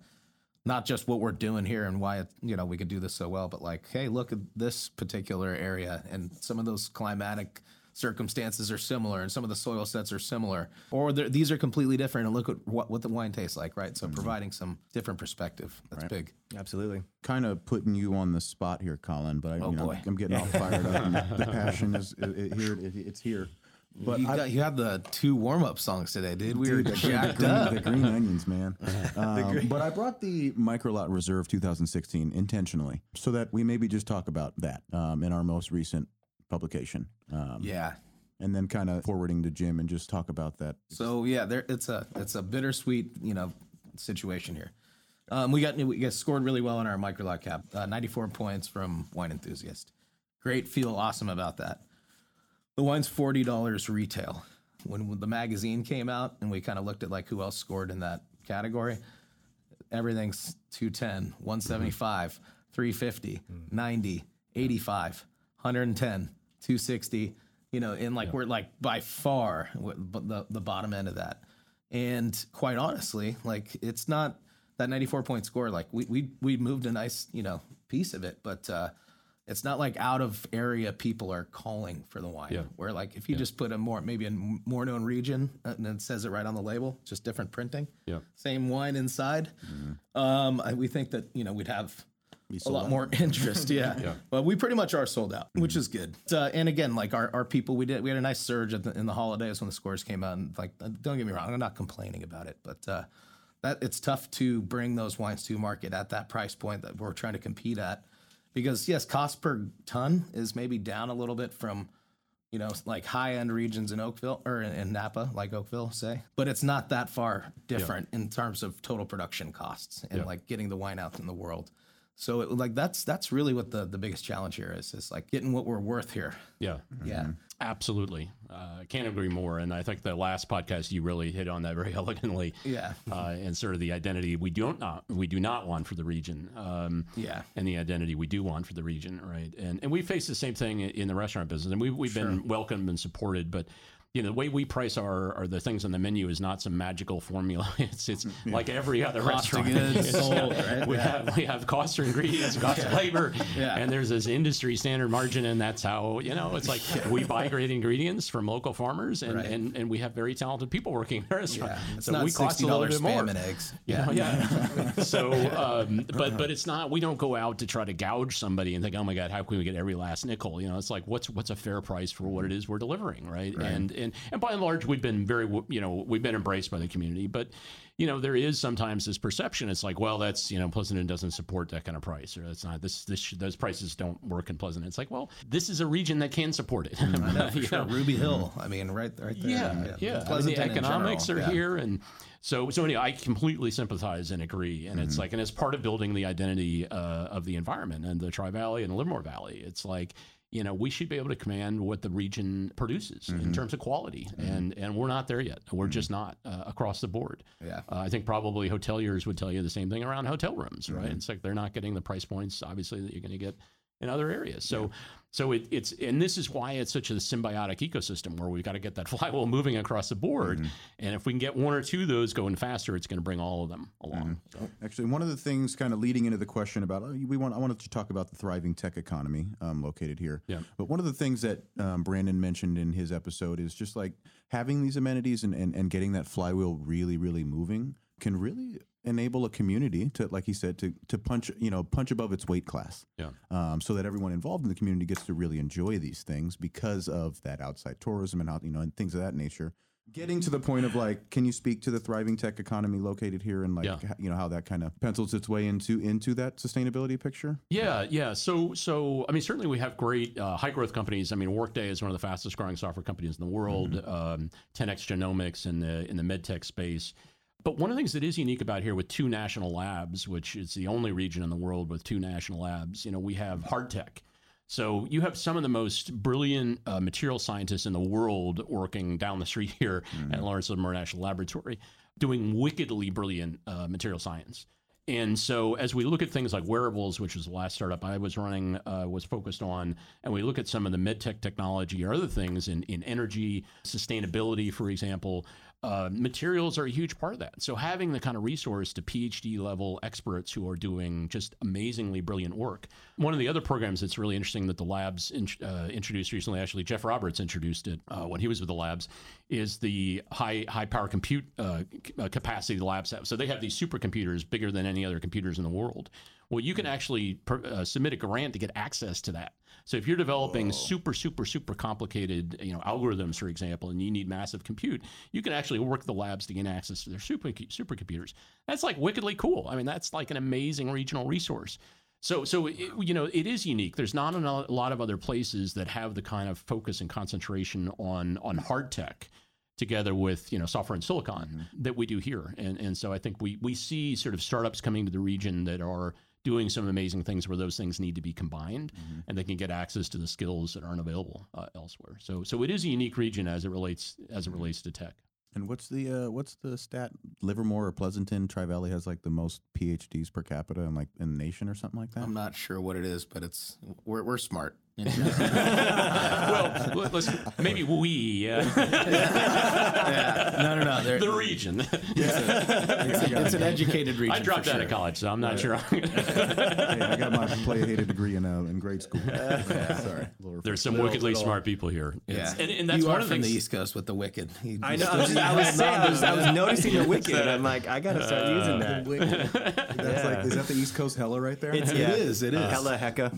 not just what we're doing here and why, it, you know, we could do this so well, but like, hey, look at this particular area and some of those climatic circumstances are similar and some of the soil sets are similar or these are completely different and look at what, what the wine tastes like right so providing some different perspective that's big Absolutely. kind of putting you on the spot here, Colin. But I, Oh, you know, boy. I'm getting all fired up. The passion is it, it, here. It, it's here. But you, I, got, you had the two warm-up songs today dude we were the green- jacked green, up The green onions, man. Um, but I brought the Microlot Reserve 2016 intentionally so that we maybe just talk about that um, in our most recent publication. Um, yeah And then kind of forwarding to Jim and just talk about that. So yeah, there it's a it's a bittersweet you know situation here. Um, we got we got scored really well on our microlot cap, uh, 94 points from Wine Enthusiast. Great, feel awesome about that. The wine's forty dollars retail. When the magazine came out and we kind of looked at like who else scored in that category, everything's 210, 175, 350, 90, 85, 110, 260, you know, and like we're like by far the the bottom end of that. And quite honestly, like it's not that 94 point score like we we we moved a nice, you know, piece of it, but uh it's not like out of area people are calling for the wine. Yeah. Where like if you just put a more maybe a more known region uh, and it says it right on the label, just different printing. Yeah. Same wine inside. Um, I, we think that you know we'd have a lot out. more interest. Yeah. But we pretty much are sold out, which is good. Uh, and again, like our, our people, we did we had a nice surge at the, in the holidays when the scores came out. And like, uh, don't get me wrong, I'm not complaining about it, but uh, that it's tough to bring those wines to market at that price point that we're trying to compete at, because yes, cost per ton is maybe down a little bit from you know, like high end regions in Oakville or in, in Napa, like Oakville, say, but it's not that far different in terms of total production costs and like getting the wine out in the world. So it, like that's that's really what the the biggest challenge here is. Is like getting what we're worth here. Yeah. Yeah. Absolutely. Uh, I can't agree more. And I think the last podcast you really hit on that very elegantly. Yeah. Uh, and sort of the identity we don't not we do not want for the region. Um, Yeah. And the identity we do want for the region, right? And and we face the same thing in the restaurant business, and we we've been welcomed and supported, but. You know the way we price our, our the things on the menu is not some magical formula. It's it's like every other Cost restaurant. sold, right? We have we have cost of ingredients, cost of labor, Yeah. and there's this industry standard margin, and that's how you know it's like we buy great ingredients from local farmers, and, Right. and, and we have very talented people working in our restaurant. Yeah. So we cost a little bit more. eggs. You know, yeah. so, um, but but it's not. We don't go out to try to gouge somebody and think, oh my god, how can we get every last nickel? You know, it's like what's what's a fair price for what it is we're delivering, right? And and and by and large, we've been very, you know, we've been embraced by the community, but you know, there is sometimes this perception. It's like, well, that's you know, Pleasanton doesn't support that kind of price, or that's not this this those prices don't work in Pleasanton. It's like, well, this is a region that can support it. Sure. know? Ruby Hill. I mean, right, right there. Yeah, yeah. I mean, the economics are Yeah. here, and so so anyway, I completely sympathize and agree. And Mm-hmm. it's like, and it's part of building the identity uh, of the environment and the Tri Valley and the Livermore Valley. It's like. You know, we should be able to command what the region produces Mm-hmm. in terms of quality, and and we're not there yet. We're just not uh, across the board. Yeah. uh, I think probably hoteliers would tell you the same thing around hotel rooms, right? Mm-hmm. It's like they're not getting the price points, obviously, that you're going to get in other areas. So, so it, it's and this is why it's such a symbiotic ecosystem where we've got to get that flywheel moving across the board. Mm-hmm. And if we can get one or two of those going faster, it's going to bring all of them along. So, Actually, one of the things kind of leading into the question about oh, we want I wanted to talk about the thriving tech economy um, located here. Yeah. But one of the things that um, Brandon mentioned in his episode is just like having these amenities and, and, and getting that flywheel really really moving can really enable a community to like he said to to punch you know punch above its weight class. yeah. Um, so that everyone involved in the community gets to really enjoy these things because of that outside tourism and how you know and things of that nature. Getting to the point of like, can you speak to the thriving tech economy located here and like, Yeah. you know, how that kind of pencils its way into into that sustainability picture? Yeah, yeah. So, so I mean, certainly we have great uh, high growth companies. I mean, Workday is one of the fastest growing software companies in the world. Um, 10x Genomics in the in the medtech space. But one of the things that is unique about here with two national labs, which is the only region in the world with two national labs, you know, we have hard tech. So you have some of the most brilliant uh, material scientists in the world working down the street here at Lawrence Livermore National Laboratory, doing wickedly brilliant uh, material science. And so, as we look at things like wearables, which was the last startup I was running, uh, was focused on, and we look at some of the medtech technology or other things in, in energy, sustainability, for example, uh, materials are a huge part of that. So, having the kind of resource to PhD level experts who are doing just amazingly brilliant work. One of the other programs that's really interesting that the labs in, uh, introduced recently, actually, Jeff Roberts introduced it uh, when he was with the labs, is the high high power compute uh, uh, capacity the labs have. So they have these supercomputers bigger than any other computers in the world. Well, you can actually uh, submit a grant to get access to that. So if you're developing super super super complicated you know algorithms, for example, and you need massive compute, you can actually work the labs to gain access to their super supercomputers. That's like wickedly cool. I mean, that's like an amazing regional resource. So, so it, you know, it is unique. There's not a lot of other places that have the kind of focus and concentration on on hard tech, together with you know software and silicon mm-hmm. that we do here. And and so I think we we see sort of startups coming to the region that are doing some amazing things where those things need to be combined, and they can get access to the skills that aren't available uh, elsewhere. So, so it is a unique region as it relates as it relates to tech. And what's the uh, what's the stat? Livermore or Pleasanton, Tri Valley has like the most PhDs per capita in like in the nation or something like that. I'm not sure what it is, but it's we're we're smart. well, let- let's maybe we uh, no, no, no. They're, the region. it's an educated region. I dropped for out sure. of college, so I'm not sure. hey, I got my play hated degree in uh, in grade school. Sorry, There's some wickedly smart people here. Yeah, and, and that's you one are of the from things. the East Coast with the wicked. You I know. I was, I was saying, I was, I was noticing the wicked. and I'm like, I gotta start using that. That's like, is that the East Coast hella right there? It's, It yeah. is, it is. Hella hecka.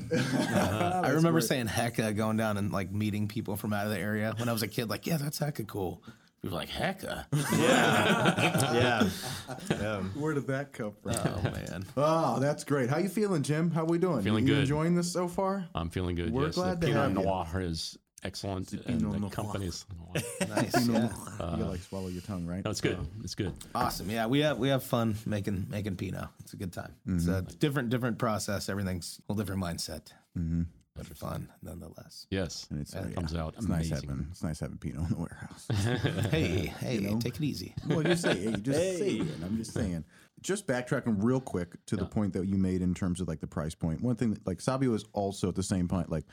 I remember saying hecka going down and like meeting people from out of the area when I was a kid. Like, yeah, that's hecka cool. People were like hecka. Yeah. yeah. Where did that come from? Oh man. Oh, that's great. How you feeling, Jim? How are we doing? Feeling you good. enjoying this so far? I'm feeling good. We're yes, glad the to Pinot have you. Noir is excellent, Pinot and the Noir. companies. Nice. You know, yeah. you like swallow your tongue, right? No, it's good. It's good. Awesome. Yeah, we have we have fun making making Pinot. It's a good time. It's a different different process. Everything's a whole different mindset, Mm-hmm. But fun nonetheless. Yes, And it's uh, it yeah, comes out It's nice having it's nice having Pinot in the warehouse. hey, hey, take it easy. well, just say, hey, just say it. I'm just saying. Just backtracking real quick to the point that you made in terms of like the price point. One thing, that, like Sabio is also at the same point, like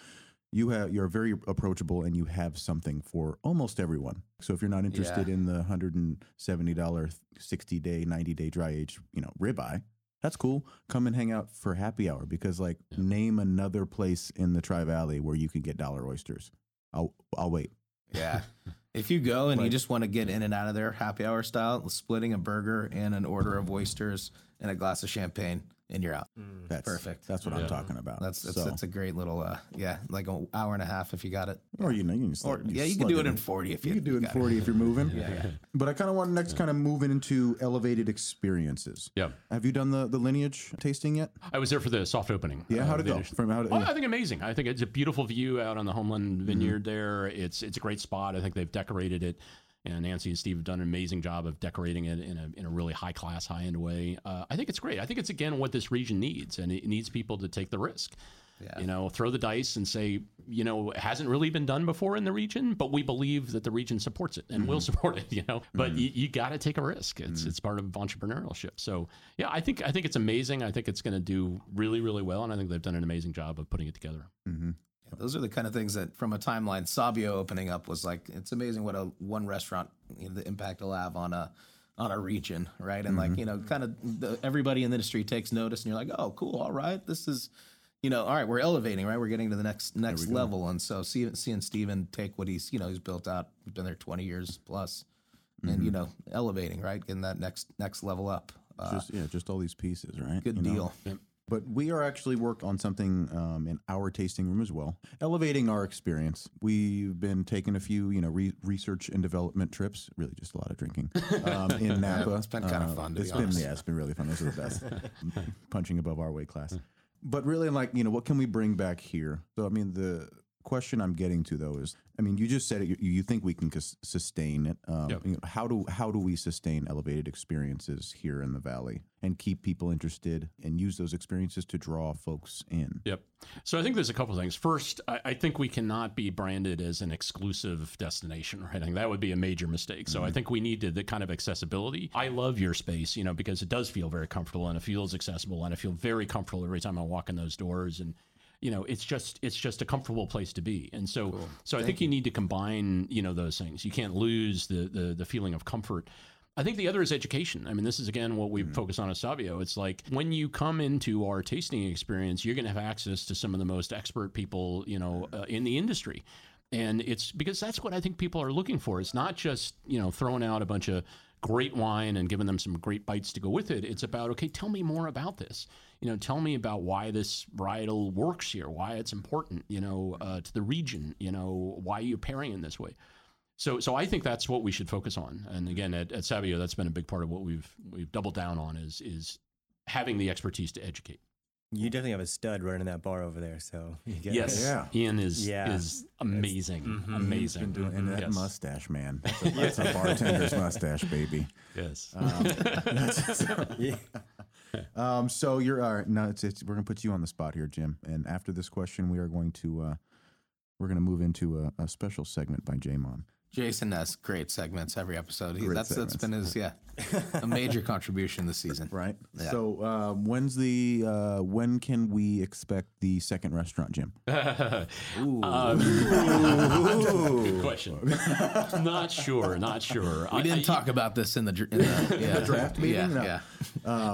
you have, you're very approachable and you have something for almost everyone. So if you're not interested Yeah. in the hundred and seventy dollar, sixty day, ninety day dry age, you know, ribeye. That's cool. Come and hang out for happy hour because, like, name another place in the Tri Valley where you can get dollar oysters. I'll I'll wait. Yeah. If you go and you just want to get in and out of there, happy hour style, splitting a burger and an order of oysters and a glass of champagne, and you're out. That's Perfect. That's what I'm talking about. That's that's, So- that's a great little uh yeah, like an hour and a half if you got it. Or you know, you can just Or yeah, you can do it in forty if you, You can do it in got 40 if you're moving. Yeah. But I kind of want to next kind of move into elevated experiences. Yeah, Have you done the, the lineage tasting yet? I was there for the soft opening. Yeah, uh, how'd it go? vintage- From how Oh, I think amazing. I think it's a beautiful view out on the Homeland Mm-hmm. Vineyard there. It's it's a great spot. I think they've decorated it, and Nancy and Steve have done an amazing job of decorating it in a in a really high class, high end way. Uh, I think it's great. I think it's again what this region needs, and it needs people to take the risk. Yeah. You know, throw the dice and say, you know, it hasn't really been done before in the region, but we believe that the region supports it and will mm-hmm. support it. You know, but mm-hmm. you, you got to take a risk. It's mm-hmm. it's part of entrepreneurship. So yeah, I think I think it's amazing. I think it's going to do really really well, and I think they've done an amazing job of putting it together. Mm-hmm. Yeah, those are the kind of things that, from a timeline, Sabio opening up was like. It's amazing what a one restaurant, you know, the impact it'll have on a on a region, right? And like you know, kind of the, everybody in the industry takes notice, and you're like, oh, cool, all right, this is, you know, all right, we're elevating, right? We're getting to the next next level, and so seeing seeing Steven take what he's, you know, he's built out, he's been there 20 years plus, and you know, elevating, right, getting that next next level up. Uh, Just, yeah, just all these pieces, right? good You know? But we are actually worked on something um, in our tasting room as well, elevating our experience. We've been taking a few, you know, re- research and development trips. Really, just a lot of drinking um, in Napa. It's been kinda fun, to It's be been yeah, it's been really fun. Those are the best. Punching above our weight class. But really, like you know, what can we bring back here? So I mean, the question I'm getting to though is, I mean, you just said it. You, you think we can sustain it? Um, Yep. you know, how do how do we sustain elevated experiences here in the valley and keep people interested and use those experiences to draw folks in? Yep. So I think there's a couple of things. First, I, I think we cannot be branded as an exclusive destination, right? I think that would be a major mistake. So I think we need to, the kind of accessibility. I love your space, you know, because it does feel very comfortable and it feels accessible and I feel very comfortable every time I walk in those doors and you know it's just it's just a comfortable place to be and so so i think you. need to combine you know those things you can't lose the the, the feeling of comfort I think the other is education. I mean, this is again what we focus on at Sabio. It's like when you come into our tasting experience, you're going to have access to some of the most expert people, you know, uh, in the industry. And it's because that's what I think people are looking for. It's not just, you know, throwing out a bunch of great wine and giving them some great bites to go with it. It's about, okay, tell me more about this. You know, tell me about why this varietal works here, why it's important, you know, uh, to the region, you know, why you're pairing in this way. So, so I think that's what we should focus on. And again, at, at Sabio, that's been a big part of what we've we've doubled down on is is having the expertise to educate. You definitely have a stud running that bar over there. So Yes, Yeah. Ian is Yeah. is amazing, amazing. Been doing, and that Yes. mustache, man. That's a, that's a bartender's mustache, baby. Yes. yeah. Um, so you're all right. No, it's, it's we're gonna put you on the spot here, Jim. And after this question, we are going to uh, we're gonna move into a, a special segment by Jamon. Jason has great segments every episode. He, Great that's that's been his yeah a major contribution this season. Right. Yeah. So um, when's the uh, when can we expect the second restaurant, Jim? Ooh, Good question. not sure. Not sure. We didn't talk about this in the, in the, yeah, draft meeting? Yeah, No. yeah.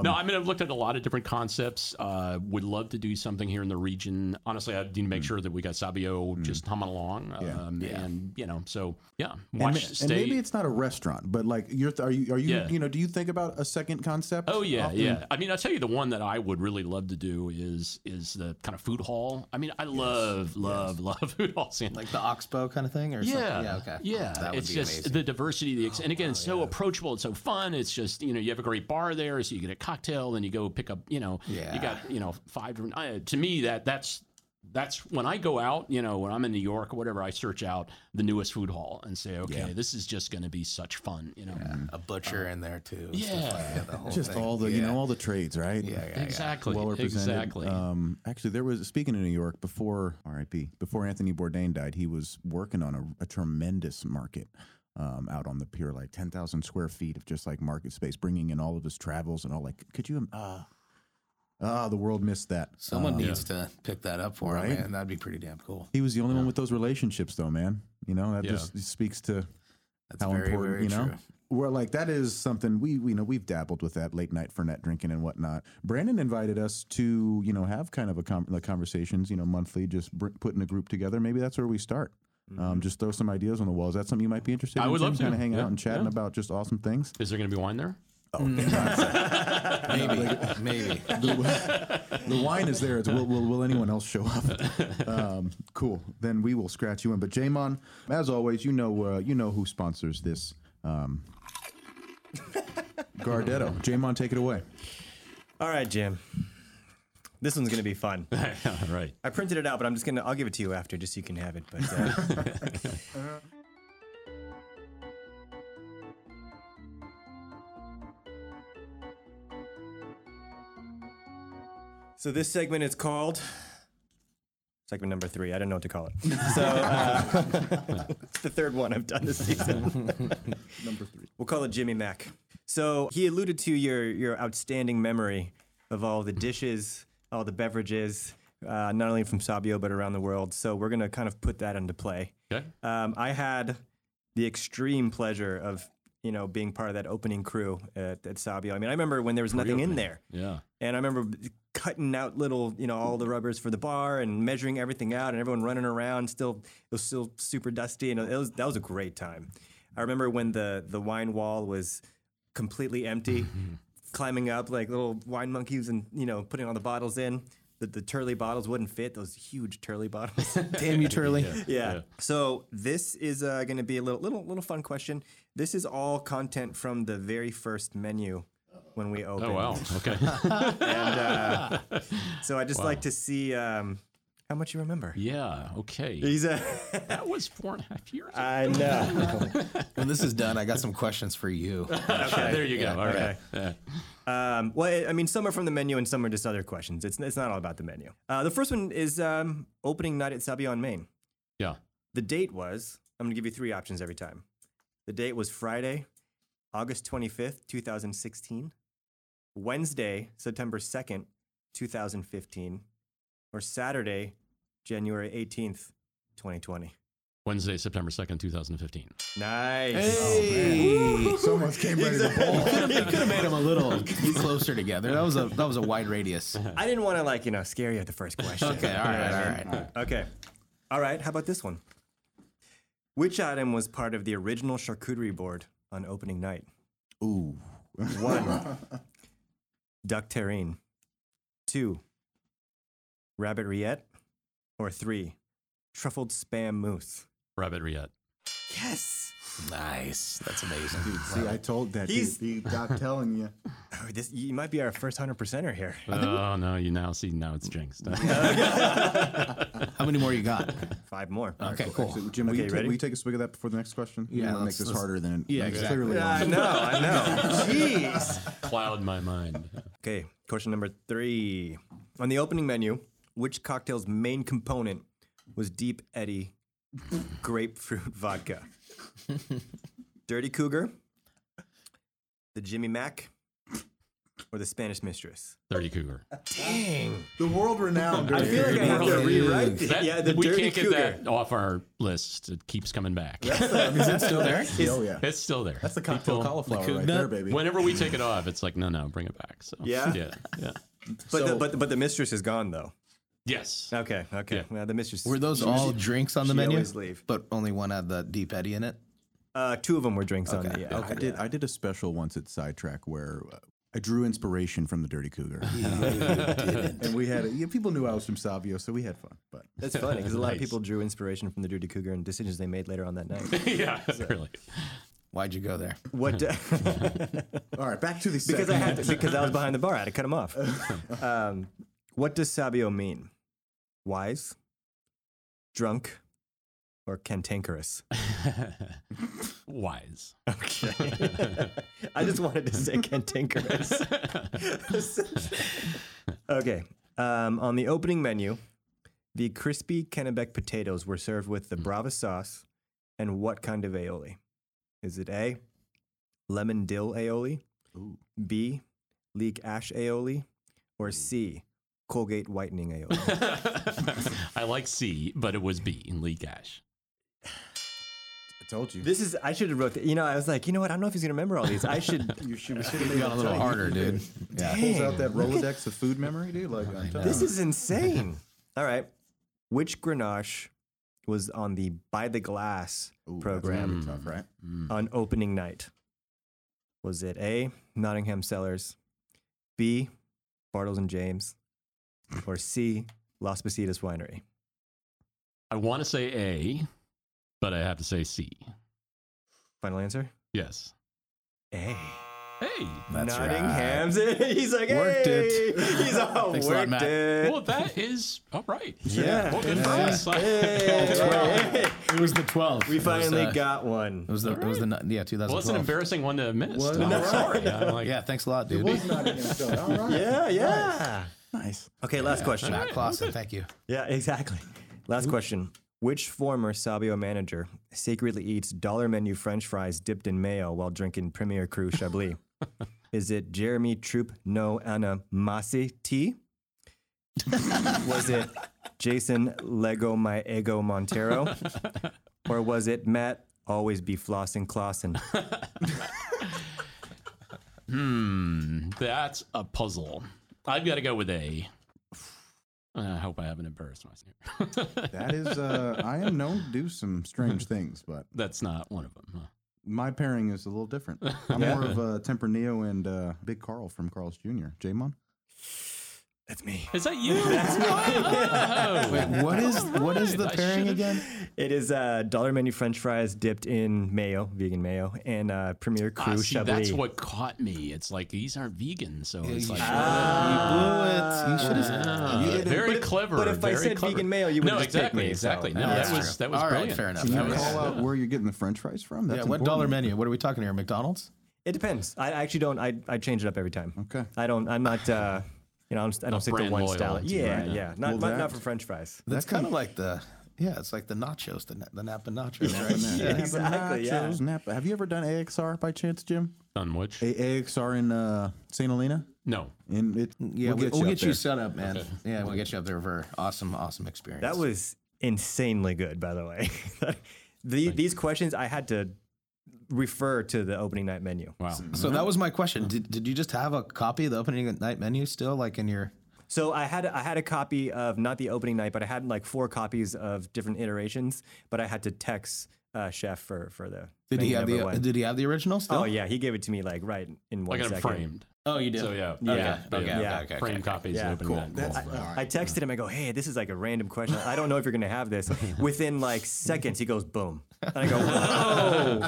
no, I mean I've looked at a lot of different concepts. Uh, would love to do something here in the region. Honestly, I need to make sure that we got Sabio just humming along. Yeah. Um, Yeah. And you know, so yeah, And, watch. ma- stay. and maybe it's not a restaurant, but like you're th- are you are you Yeah. you know do you think about a second concept? Oh yeah, often? yeah. I mean, I'll tell you the one that I would really love to do is is the kind of food hall. I mean, I love love love food halls. And Like the Oxbow kind of thing, or yeah, something? yeah, okay, yeah. That would it's be just amazing. the diversity, the ex- and again, it's so approachable. It's so fun. It's just you know you have a great bar there, so you get a cocktail, then you go pick up. You know, Yeah. you got you know five. different- Uh, to me, that that's that's when I go out, you know, when I'm in New York or whatever, I search out the newest food hall and say, okay, this is just going to be such fun, you know. A butcher in there too. yeah. like that, the whole Just thing. all the, you know, all the trades, right? Yeah, yeah, yeah. Exactly. well represented. Exactly. Um, actually, there was speaking of New York before R.I.P. Before Anthony Bourdain died, he was working on a, a tremendous market um, out on the pier, like ten thousand square feet of just like market space, bringing in all of his travels and all. Like, could you? Ah, ah, the world missed that. Someone needs to pick that up for Right? him, man. That'd be pretty damn cool. He was the only one with those relationships, though, man. You know that Yeah. just speaks to That's how very, important very you know. true. We're like that is something we we know we've dabbled with that late night Fernet drinking and whatnot. Brandon invited us to you know have kind of a com- like conversations you know monthly, just br- putting a group together. Maybe that's where we start. Um, just throw some ideas on the wall. Is that something you might be interested I in? would love to. Kind of hang Yeah, out and chatting yeah. about just awesome things. is there going to be wine there? Oh maybe, maybe. The wine is there. It's will, will, will anyone else show up? Um, cool. Then we will scratch you in. But Jamon, as always, you know uh, you know who sponsors this. Um, Gardetto. Jamon, take it away. All right, Jim. This one's gonna be fun. right. I printed it out, but I'm just gonna I'll give it to you after, just so you can have it. But uh, so this segment is called segment number three. I don't know what to call it. So uh, it's the third one I've done this season. Number three. We'll call it Jimmy Mac. So he alluded to your your outstanding memory of all the dishes, all the beverages, uh, not only from Sabio but around the world. So we're gonna kind of put that into play. Okay. Um, I had the extreme pleasure of you know being part of that opening crew at, at Sabio. I mean, I remember when there was nothing in there. Yeah. And I remember cutting out little, you know, all the rubbers for the bar and measuring everything out, and everyone running around. Still, it was still super dusty, and it was that was a great time. I remember when the the wine wall was completely empty, climbing up like little wine monkeys, and you know, putting all the bottles in. The, the Turley bottles wouldn't fit; those huge Turley bottles. Damn you, Turley. yeah. Yeah. So this is uh, going to be a little, little, little fun question. This is all content from the very first menu when we opened. Oh wow. Okay. And uh, so I just like to see um, how much you remember. yeah. Okay. He's a. That was four and a half years. ago. I know. When this is done, I got some questions for you. Okay. There you go. All right. okay. Yeah. Um, well, I mean, some are from the menu and some are just other questions. It's, it's not all about the menu. Uh, the first one is um, opening night at Sabio on Main. Yeah. The date was, I'm going to give you three options every time. The date was Friday, August 25th, 2016, Wednesday, September 2nd, 2015, or Saturday, January 18th, 2020. Wednesday, September second, two thousand fifteen. Nice. Hey, oh, Someone came ready to bowl. you could have made them a little closer together. That was a that was a wide radius. I didn't want to, like, you know, scare you at the first question. Okay, all right, all right. Okay. All right. How about this one? Which item was part of the original charcuterie board on opening night? Ooh. One, duck terrine. Two, rabbit rillette. Or three, truffled spam mousse. Rabbit rillette. Yes. Nice. That's amazing. Dude, See, I told that. He's- He's got telling you. Oh, this you might be our first hundred percenter here. Oh no! You now see now it's jinxed. How many more you got? Five more. Okay, cool. So, Jim, will, Okay, you take, ready? will you take a swig of that before the next question? You Yeah, don't make this let's- harder than Yeah, exactly. clearly. Yeah, I know. I know. Jeez. Cloud my mind. Okay, question number three. On the opening menu, which cocktail's main component was Deep Eddy grapefruit vodka? Dirty Cougar, the Jimmy Mac, or the Spanish Mistress? Dirty Cougar. Dang. The world renowned. I feel like I have to rewrite. the- That- yeah, the we Dirty can't get Cougar. that off our list. It keeps coming back. Uh, is it still there? oh yeah, it's still there. that's the cocktail People- cauliflower coug right there, baby. Whenever we take it off, it's like no, no, bring it back. So Yeah? yeah, yeah. But, the, but, but the Mistress is gone, though. Yes. Okay, okay. Yeah. Well, the Mistress. Were those all drinks on the she menu? always leave. But only one had the deep eddy in it. Uh, two of them were drinks on Okay, it. Yeah. I did. I did a special once at Sidetrack where uh, I drew inspiration from the Dirty Cougar, and we had a, yeah, people knew I was from Sabio, so we had fun. But That's funny because a lot of people drew inspiration from the Dirty Cougar and decisions they made later on that night. yeah, really. Why'd you go there? What? all right, back to the because I had to, because I was behind the bar. I had to cut him off. Um, what does sabio mean? wise, drunk, or cantankerous? Wise. Okay. I just wanted to say cantankerous. okay. Um, on the opening menu, the crispy Kennebec potatoes were served with the Brava sauce and what kind of aioli? Is it A, lemon dill aioli, B, leek ash aioli, or C, Colgate whitening aioli? I like C, but it was B in Leek Ash. I told you. this is, I should have wrote, the, you know, I was like, you know what? I don't know if he's going to remember all these. I should, you should, we should have You got a little harder, dude. Yeah. Pulls out that Rolodex of food memory, dude. Like, I'm telling This you. is insane. All right. Which Grenache was on the By the Glass Ooh, program gonna tough, right? Mm. on opening night? Was it A, Nottingham Cellars, B, Bartles and James, or C, Las Positas Winery? I want to say A, but I have to say C. Final answer? Yes. A. Hey. That's Nottingham's He's like, Worked hey. it. He's all Thanks a lot, Matt. it. Well, that is all right. yeah. Well, Yeah. Hey. It was the 12th. We finally was, uh, got one. It was the, it was the, yeah, 2012. Well, it's an embarrassing one to miss. Was I'm it? sorry. I'm like, Yeah, thanks a lot, dude. was not All right. Yeah, yeah. Nice. Okay, last question. Matt Clausen, thank you. Yeah, exactly. Last question. Which former Sabio manager secretly eats dollar menu French fries dipped in mayo while drinking Premier Cru Chablis? Is it Jeremy Troop No Anna Masi T? was it Jason Lego My Ego Montero? or was it Matt Always Be Flossing Clausen? Hmm, that's a puzzle. I've got to go with A. I hope I haven't embarrassed myself. That is, uh, I am known to do some strange things, but That's not one of them. Huh? my pairing is a little different. I'm more of a Tempranillo and uh, Big Carl from Carl's Jr. J-Mon? That's me. Is that you? Wow. Wait, what is what is the I pairing should've- again? It is uh, dollar menu French fries dipped in mayo, vegan mayo, and uh, Premier Cru Ah, see, Chablis. that's what caught me. It's like these aren't vegan, so it's you like should've- you blew it. You should have. Ah, You didn't- very but- clever. but if I very said clever. vegan mayo, you no, would've just picked exactly, me, so- exactly. No, That's that was true. that was All right, brilliant. fair enough. Can you was- call out where you're getting the French fries from? That's Yeah, what important. dollar menu? What are we talking here? McDonald's? It depends. I actually don't. I, I change it up every time. Okay. I don't. I'm not. Uh, you know, I'm, I don't Not stick to one loyal style. to Yeah, brand. yeah. Not Well, not, that- not for French fries. That's That kind of like the yeah, it's like the nachos, the the Napa nachos, Napa, right? Napa, Yeah. exactly, yeah. nachos, Napa. Have you ever done AXR by chance, Jim? Done which? A- AXR in uh, St. Helena? No. In it, Yeah, we'll we'll get get, you you, up there. set up, man. Yeah, we'll get you up there for awesome, awesome experience. That was insanely good, by the way. the, these questions I had to refer to the opening night menu. Wow. so. That was my question. Did, did you just have a copy of the opening night menu still, like in your? So I had I had a copy of not the opening night, but I had like four copies of different iterations. But I had to text uh, chef for for the. Did he have the? one. Did he have the original still? Oh yeah, he gave it to me like right in one I got second. framed. Oh, you did. So yeah. Yeah. Okay. Yeah. Okay. Yeah. Okay. Okay. Frame okay. copies. Yeah, opening cool. night. That's- I, I texted him. I go, "Hey, this is like a random question. I don't know if you're gonna have this." Within like seconds, he goes, "Boom," and I go, "Whoa,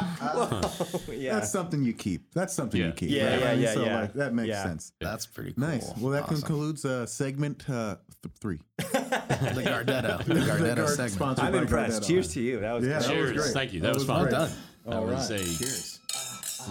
whoa, yeah." That's something you keep. That's something Yeah. you keep. Yeah, right? yeah, yeah, so, yeah. Like, that makes Yeah. sense. That's pretty cool. Nice. Well, that Awesome. concludes uh, segment uh, th- three. the Gardetto. The Gardetto segment. sponsored I'm impressed. Gardetto. Cheers to you. That was Yeah, great. that was Cheers. great. Thank you. That That, was was fun. Well done. That All was a Cheers.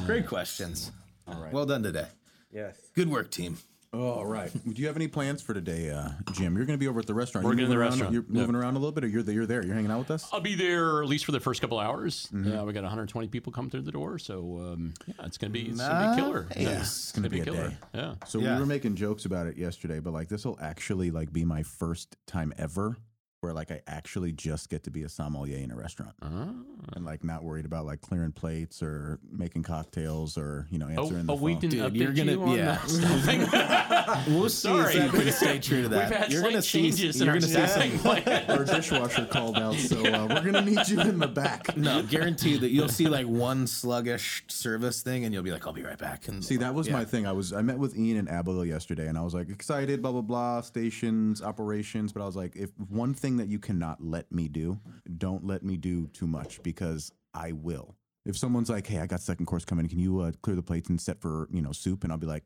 Great questions. All right. Well done today. Yes. Good work, team. All right. Do you have any plans for today, uh, Jim? You're going to be over at the restaurant. We're You gonna the moving around- restaurant. You're Yeah. moving around a little bit, or you're there? You're there. You're hanging out with us. I'll be there at least for the first couple hours. Yeah, we got 120 people come through the door, so um, yeah, it's gonna be it's gonna be killer. Yeah, Nice. it's gonna be a killer. day. Yeah. So Yeah. we were making jokes about it yesterday, but like this will actually like be my first time ever where like I actually just get to be a sommelier in a restaurant Ah. and like not worried about like clearing plates or making cocktails or you know Oh, answering the oh, we didn't Dude, update you're gonna- you on yeah. that. We'll see Sorry. if you can stay true to that. We've had you're gonna see. changes in You're our gonna see plan. Our dishwasher called out, so uh, we're gonna need you in the back. No, guarantee that you'll see like one sluggish service thing, and you'll be like, "I'll be right back." And See, that was yeah. my thing. I was I met with Ian and Abigail yesterday, and I was like excited, blah blah blah, stations, operations. But I was like, if one thing that you cannot let me do, don't let me do too much because I will. If someone's like, hey, I got second course coming, can you uh, clear the plates and set for you know soup? And I'll be like,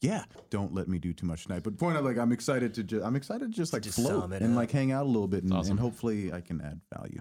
yeah, don't let me do too much tonight. But point out, like, I'm excited to just, I'm excited to just like just float and up. like hang out a little bit, and, and hopefully I can add value.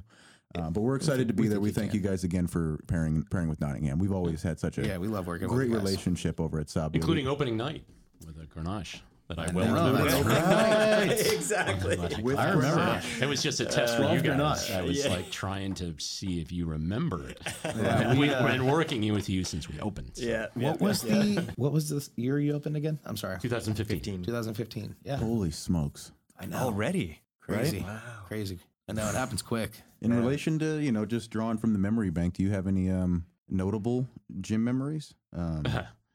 Uh, but we're excited to be there. We thank you guys again for pairing pairing with Nottingham. We've always had such a Yeah, we love working great you relationship over at Sabio. including opening night with a Grenache that I, well know, remember. that's exactly. I remember. It was just a test for you Love guys. Grenache. I was like trying to see if you remember it. we, have been working with you since we opened. so Yeah. What was the what was the year you opened again? I'm sorry. 2015. 2015. Yeah. Holy smokes! I know. Already. Crazy. Wow. Crazy. I know it happens quick. In relation to you know just drawing from the memory bank, do you have any um, notable gym memories? Um,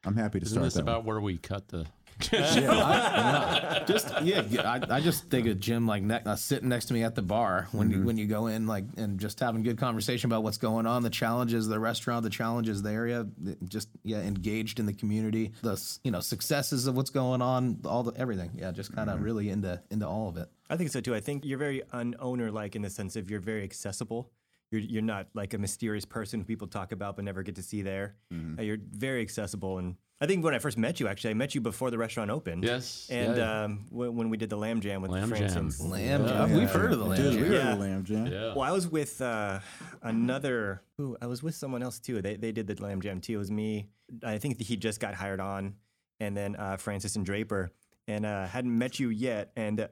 I'm happy to Isn't start this that. about where we cut the? Just yeah, yeah, I, I just think of Jim like ne- uh, sitting next to me at the bar when Mm-hmm. you, when you go in like and just having good conversation about what's going on, the challenges of the restaurant, the challenges of the area, just yeah, engaged in the community, the you know successes of what's going on, all the everything. Yeah, just kind of Mm-hmm. really into into all of it. I think so too. I think you're very unowner like in the sense of you're very accessible. You're, you're not like a mysterious person who people talk about but never get to see there. Uh, you're very accessible. And I think when I first met you, actually, I met you before the restaurant opened. Yes, And yeah. um, when, when we did the lamb jam with Lamb Francis. jam. Lamb, jam. we've heard of the lamb. Dude, jam. we were Yeah. the lamb jam. Yeah. Well, I was with uh, another. Ooh, I was with someone else too. They they did the lamb jam too. It was me. I think he just got hired on, and then uh, Francis and Draper. And uh, hadn't met you yet. And uh,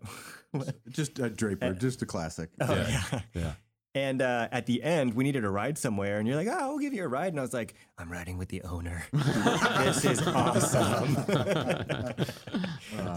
Just uh, Draper, just a classic. Oh yeah. yeah. And uh, at the end, we needed a ride somewhere. And you're like, "Oh, I'll give you a ride." And I was like, "I'm riding with the owner. this is awesome."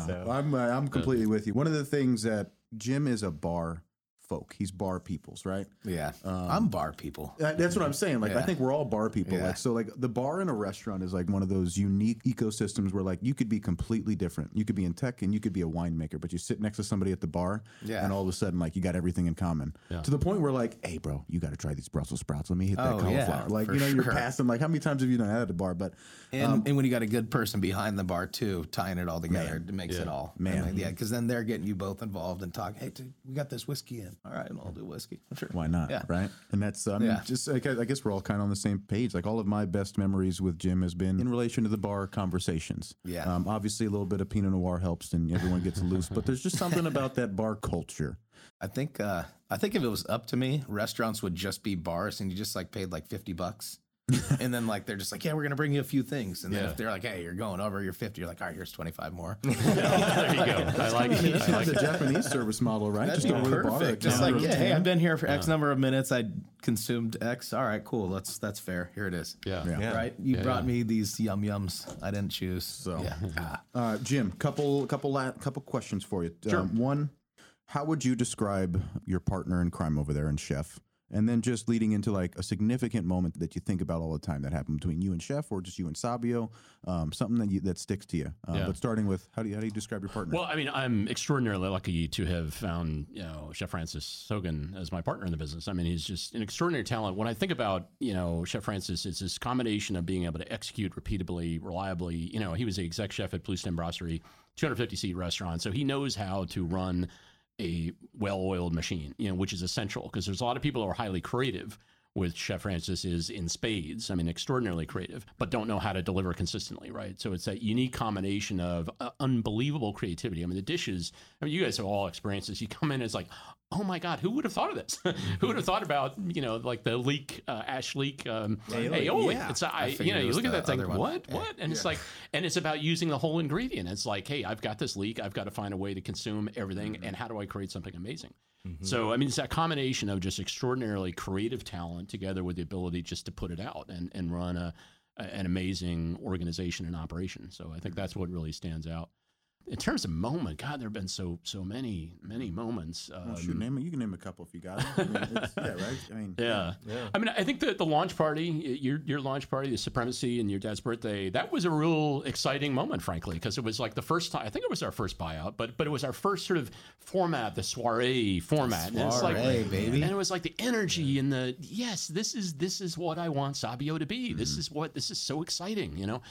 so, I'm uh, I'm completely with you. One of the things that Jim is a bar folk. He's bar peoples, right? Yeah, I'm bar people. Uh, That's what I'm saying. Like I think we're all bar people. Yeah. Like so, like the bar in a restaurant is like one of those unique ecosystems where like you could be completely different. You could be in tech and you could be a winemaker, but you sit next to somebody at the bar, Yeah. and all of a sudden like you got everything in common. To the point where like, hey, bro, you got to try these Brussels sprouts. Let me hit that Oh, yeah, cauliflower. like you know, you're passing. Like how many times have you done that at the bar? But And, and when you got a good person behind the bar too, tying it all together, it makes it all Man. And, yeah, because then they're getting you both involved and talk. Hey, dude, we got this whiskey in. All right, I'll do whiskey. Sure. Why not? Yeah. Right. And that's, I mean, Yeah. just, I guess we're all kind of on the same page. Like all of my best memories with Jim has been in relation to the bar conversations. Yeah. Um, obviously, a little bit of Pinot Noir helps and everyone gets loose, but there's just something about that bar culture. I think uh, I think if it was up to me, restaurants would just be bars, and you just like paid like fifty bucks, and then like they're just like, yeah, we're gonna bring you a few things, and then Yeah. if they're like, hey, you're going over your fifty, you're like, all right, here's twenty five more. there you go. I like I mean, it. that's I like of the it. Japanese service model, right? That'd just be go to the bar. perfect. Just like, yeah, hey, I've been here for X number of minutes. I consumed X. All right, cool. That's that's fair. Here it is. Yeah. Yeah. Right. You Yeah, brought yeah. me these yum yums. I didn't choose. So- yeah. Ah. Uh, Jim, couple, couple, la- couple questions for you. Sure. Um, one, how would you describe your partner in crime over there and Chef? And then just leading into like a significant moment that you think about all the time that happened between you and Chef, or just you and Sabio, um, something that you, that sticks to you. Uh, Yeah. But starting with how do you how do you describe your partner? Well, I mean, I'm extraordinarily lucky to have found, you know, Chef Francis Hogan as my partner in the business. I mean, he's just an extraordinary talent. When I think about, you know, Chef Francis, it's this combination of being able to execute repeatably, reliably. You know, he was the exec chef at Bluestem Brasserie, 250 seat restaurant, so he knows how to run a well-oiled machine, you know, which is essential because there's a lot of people who are highly creative, with Chef Francis is in spades. I mean, extraordinarily creative, but don't know how to deliver consistently, right? So it's that unique combination of uh, unbelievable creativity. I mean, the dishes. I mean, you guys have all experienced this. You come in, it's like, oh my god, who would have thought of this? who would have thought about you know like the leek uh, ash leek, um, Aioli, aioli? yeah. It's I, you know you look at that thing, what, Yeah. what, and it's like, and it's about using the whole ingredient. It's like, hey, I've got this leek I've got to find a way to consume everything, and how do I create something amazing? So I mean, it's that combination of just extraordinarily creative talent together with the ability just to put it out and and run a, a- an amazing organization and operation. So I think that's what really stands out. In terms of moment, God, there have been so so many many moments. Well, shoot, Um, name it. You can name a couple if you got it. I mean, yeah, right. I mean, yeah. I mean, I think that the launch party, your your launch party, the supremacy, and your dad's birthday, that was a real exciting moment, frankly, because it was like the first time. I think it was our first buyout, but but it was our first sort of format, the soiree format. and it's like, Soiree, baby. And it was like the energy and the yes, this is this is what I want Sabio to be. This Mm-hmm. is what this is so exciting, you know.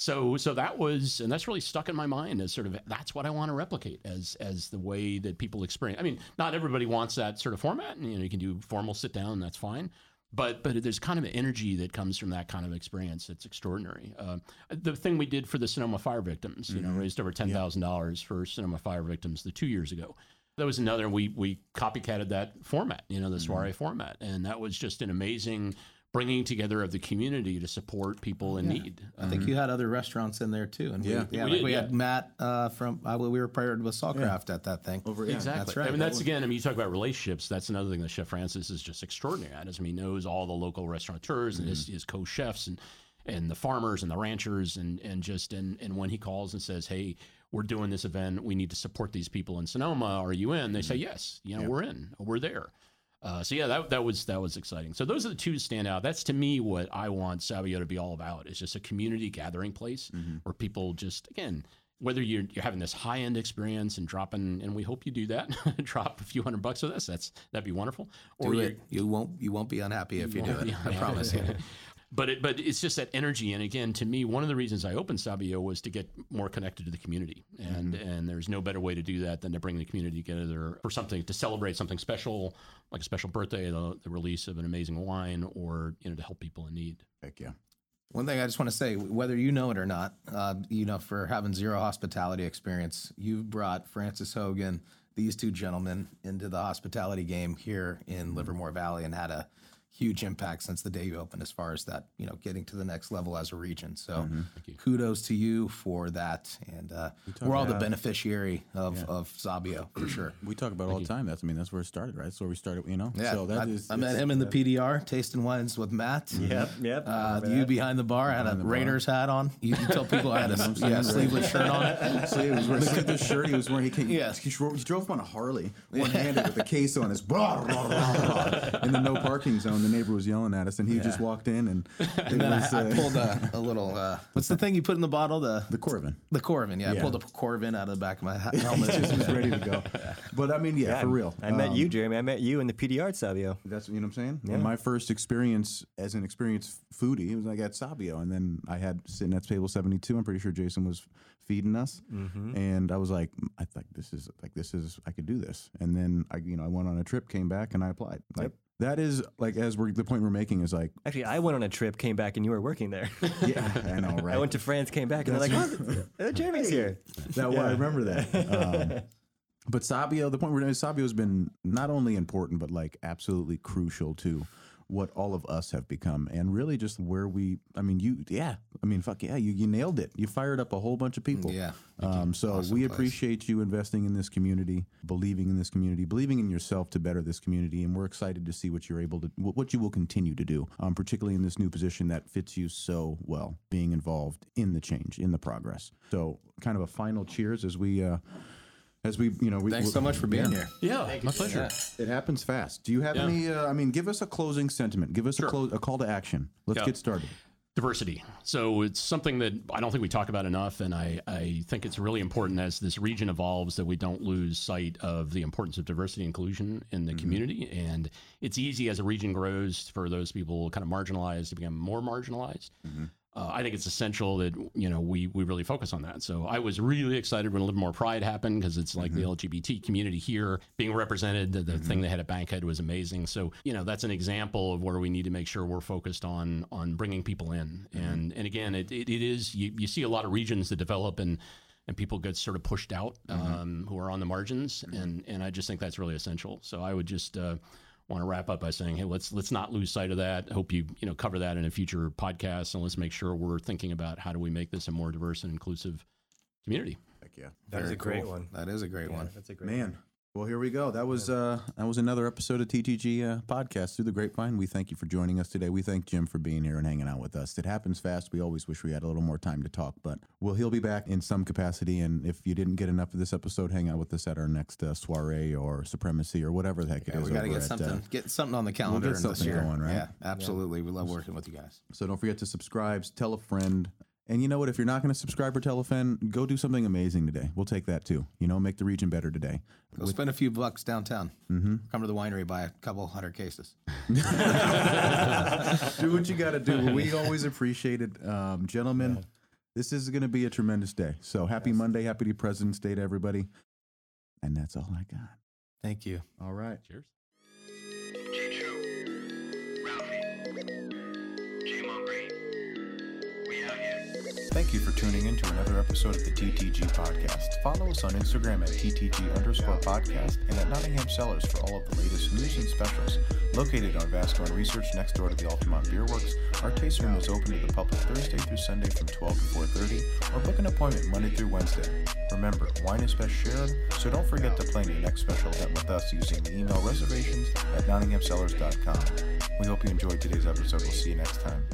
So so that was and that's really stuck in my mind as sort of that's what I want to replicate as as the way that people experience. I mean, not everybody wants that sort of format, and you know you can do formal sit down, that's fine. but but there's kind of an energy that comes from that kind of experience that's extraordinary. Uh, the thing we did for the Sonoma fire victims, you know, raised over ten thousand dollars for Sonoma fire victims the two years ago. That was another we we copycatted that format, you know, the soiree format, and that was just an amazing bringing together of the community to support people in need. I think you had other restaurants in there too, and Yeah. we, yeah, We like did, we yeah. had Matt uh, from uh, we were paired with Sawcraft at that thing. Over yeah, Exactly. That's right. I mean, that's again. I mean, you talk about relationships. That's another thing that Chef Francis is just extraordinary at. Is I mean, he knows all the local restaurateurs and his, his co-chefs and and the farmers and the ranchers and and just and and when he calls and says, "Hey, we're doing this event. We need to support these people in Sonoma. Are you in?" They say, "Yes. You know, we're in. We're there." Uh, so yeah, that that was that was exciting. So those are the two stand out. That's to me what I want Sabio to be all about. It's just a community gathering place where people just again, whether you're you're having this high end experience and dropping, and we hope you do that, drop a few hundred bucks with us. That's that'd be wonderful. Or Do you're- it. You won't you won't be unhappy if you do it. I promise you. but it, but it's just that energy. And again, to me, one of the reasons I opened Sabio was to get more connected to the community. And and there's no better way to do that than to bring the community together for something to celebrate something special, like a special birthday, the, the release of an amazing wine, or you know to help people in need. Heck yeah. One thing I just want to say, whether you know it or not, uh, you know, for having zero hospitality experience, you've brought Francis Hogan, these two gentlemen, into the hospitality game here in Livermore Valley, and had a huge impact since the day you opened, as far as that, you know, getting to the next level as a region. So, kudos to you for that, and uh, we're all the beneficiary of of Sabio for sure. We talk about it all the time. That's I mean that's where it started, right? That's where we started. You know. Yeah, So that I, is- I met him in the PDR tasting wines with Matt. Yep, yep. Uh, you behind the bar had a Raiders hat on. You, you tell people I had a yeah, sleeveless shirt on. So he was wearing look at the shirt he was wearing. He came. Yeah. He drove, he drove on a Harley, one handed with a case on his. Blah, blah, blah, blah, in the no parking zone. The neighbor was yelling at us, and he just walked in, and And then was I, I uh, pulled a, a little. Uh, what's the thing you put in the bottle? The the Coravin. the Coravin. Yeah, Yeah. I pulled a Coravin out of the back of my ha- helmet. Just was ready to go. But I mean, yeah, for real. I met Um, you, Jeremy. I met you in the PDR at Sabio. That's you know what I'm saying. And my first experience as an experienced foodie was like at Sabio, and then I had sitting at table 72. I'm pretty sure Jason was feeding us, and I was like, I think this is like this is I could do this. And then I you know I went on a trip, came back, and I applied. Like that is like as we're the point we're making is like Actually, I went on a trip, came back, and you were working there. yeah I know right. I went to France, came back, and they're like, oh, uh, Jeremy's here. that I remember that. Um, but Sabio, the point we're Sabio has been not only important but like absolutely crucial to what all of us have become, and really just where we. I mean, you, yeah. I mean, fuck yeah, you you nailed it. You fired up a whole bunch of people. Yeah. Um, so Awesome we place. appreciate you investing in this community, believing in this community, believing in yourself to better this community, and we're excited to see what you're able to, what you will continue to do, um, particularly in this new position that fits you so well, being involved in the change, in the progress. So, kind of a final cheers as we, uh, as we, you know, we, Thanks so much for being here. Yeah, my pleasure. It happens fast. Do you have Yeah. any? Uh, I mean, give us a closing sentiment. Give us a, Sure. close, a call to action. Let's Yeah. get started. diversity. So it's something that I don't think we talk about enough, and I, I think it's really important as this region evolves that we don't lose sight of the importance of diversity and inclusion in the community. And it's easy as a region grows for those people kind of marginalized to become more marginalized. Uh, I think it's essential that you know we we really focus on that. So I was really excited when Livermore Pride happened because it's like the LGBT community here being represented. The, the thing they had at Bankhead was amazing. So you know that's an example of where we need to make sure we're focused on on bringing people in. And and again, it, it, it is you, you see a lot of regions that develop and and people get sort of pushed out um, who are on the margins. And and I just think that's really essential. So I would just. Uh, want to wrap up by saying, hey, let's let's not lose sight of that. Hope you you know cover that in a future podcast, and let's make sure we're thinking about how do we make this a more diverse and inclusive community. Heck yeah. That was Very a great one. That is a great one. That's a great Man. Well, here we go. That was uh, that was another episode of TTG uh, podcast through the grapevine. We thank you for joining us today. We thank Jim for being here and hanging out with us. It happens fast. We always wish we had a little more time to talk, but well, he'll be back in some capacity. And if you didn't get enough of this episode, hang out with us at our next uh, soiree or supremacy or whatever the heck it Yeah, is. we got to get at, something, uh, get something on the calendar get this something year. going, right? Yeah, absolutely. We love working with you guys. So don't forget to subscribe, tell a friend. And you know what? If you're not going to subscribe or tell a friend, go do something amazing today. We'll take that too. You know, make the region better today. Go spend a few bucks downtown. Mm-hmm. Come to the winery, buy a couple hundred cases. do what you got to do. We always appreciate it, um, gentlemen. This is going to be a tremendous day. So happy Monday, happy President's Day to everybody. And that's all I got. Thank you. All right. Cheers. Chicho, Ralphie, J Mongreen. We out here. Thank you for tuning in to another episode of the TTG Podcast. Follow us on Instagram at TTG underscore podcast and at Nottingham Cellars for all of the latest news and specials. Located on Vasco and Research next door to the Altamont Beer Works, our taste room is open to the public Thursday through Sunday from 12 to 4.30 or book an appointment Monday through Wednesday. Remember, wine is best shared, so don't forget to plan your next special event with us using the email reservations at nottinghamcellars.com. We hope you enjoyed today's episode. We'll see you next time.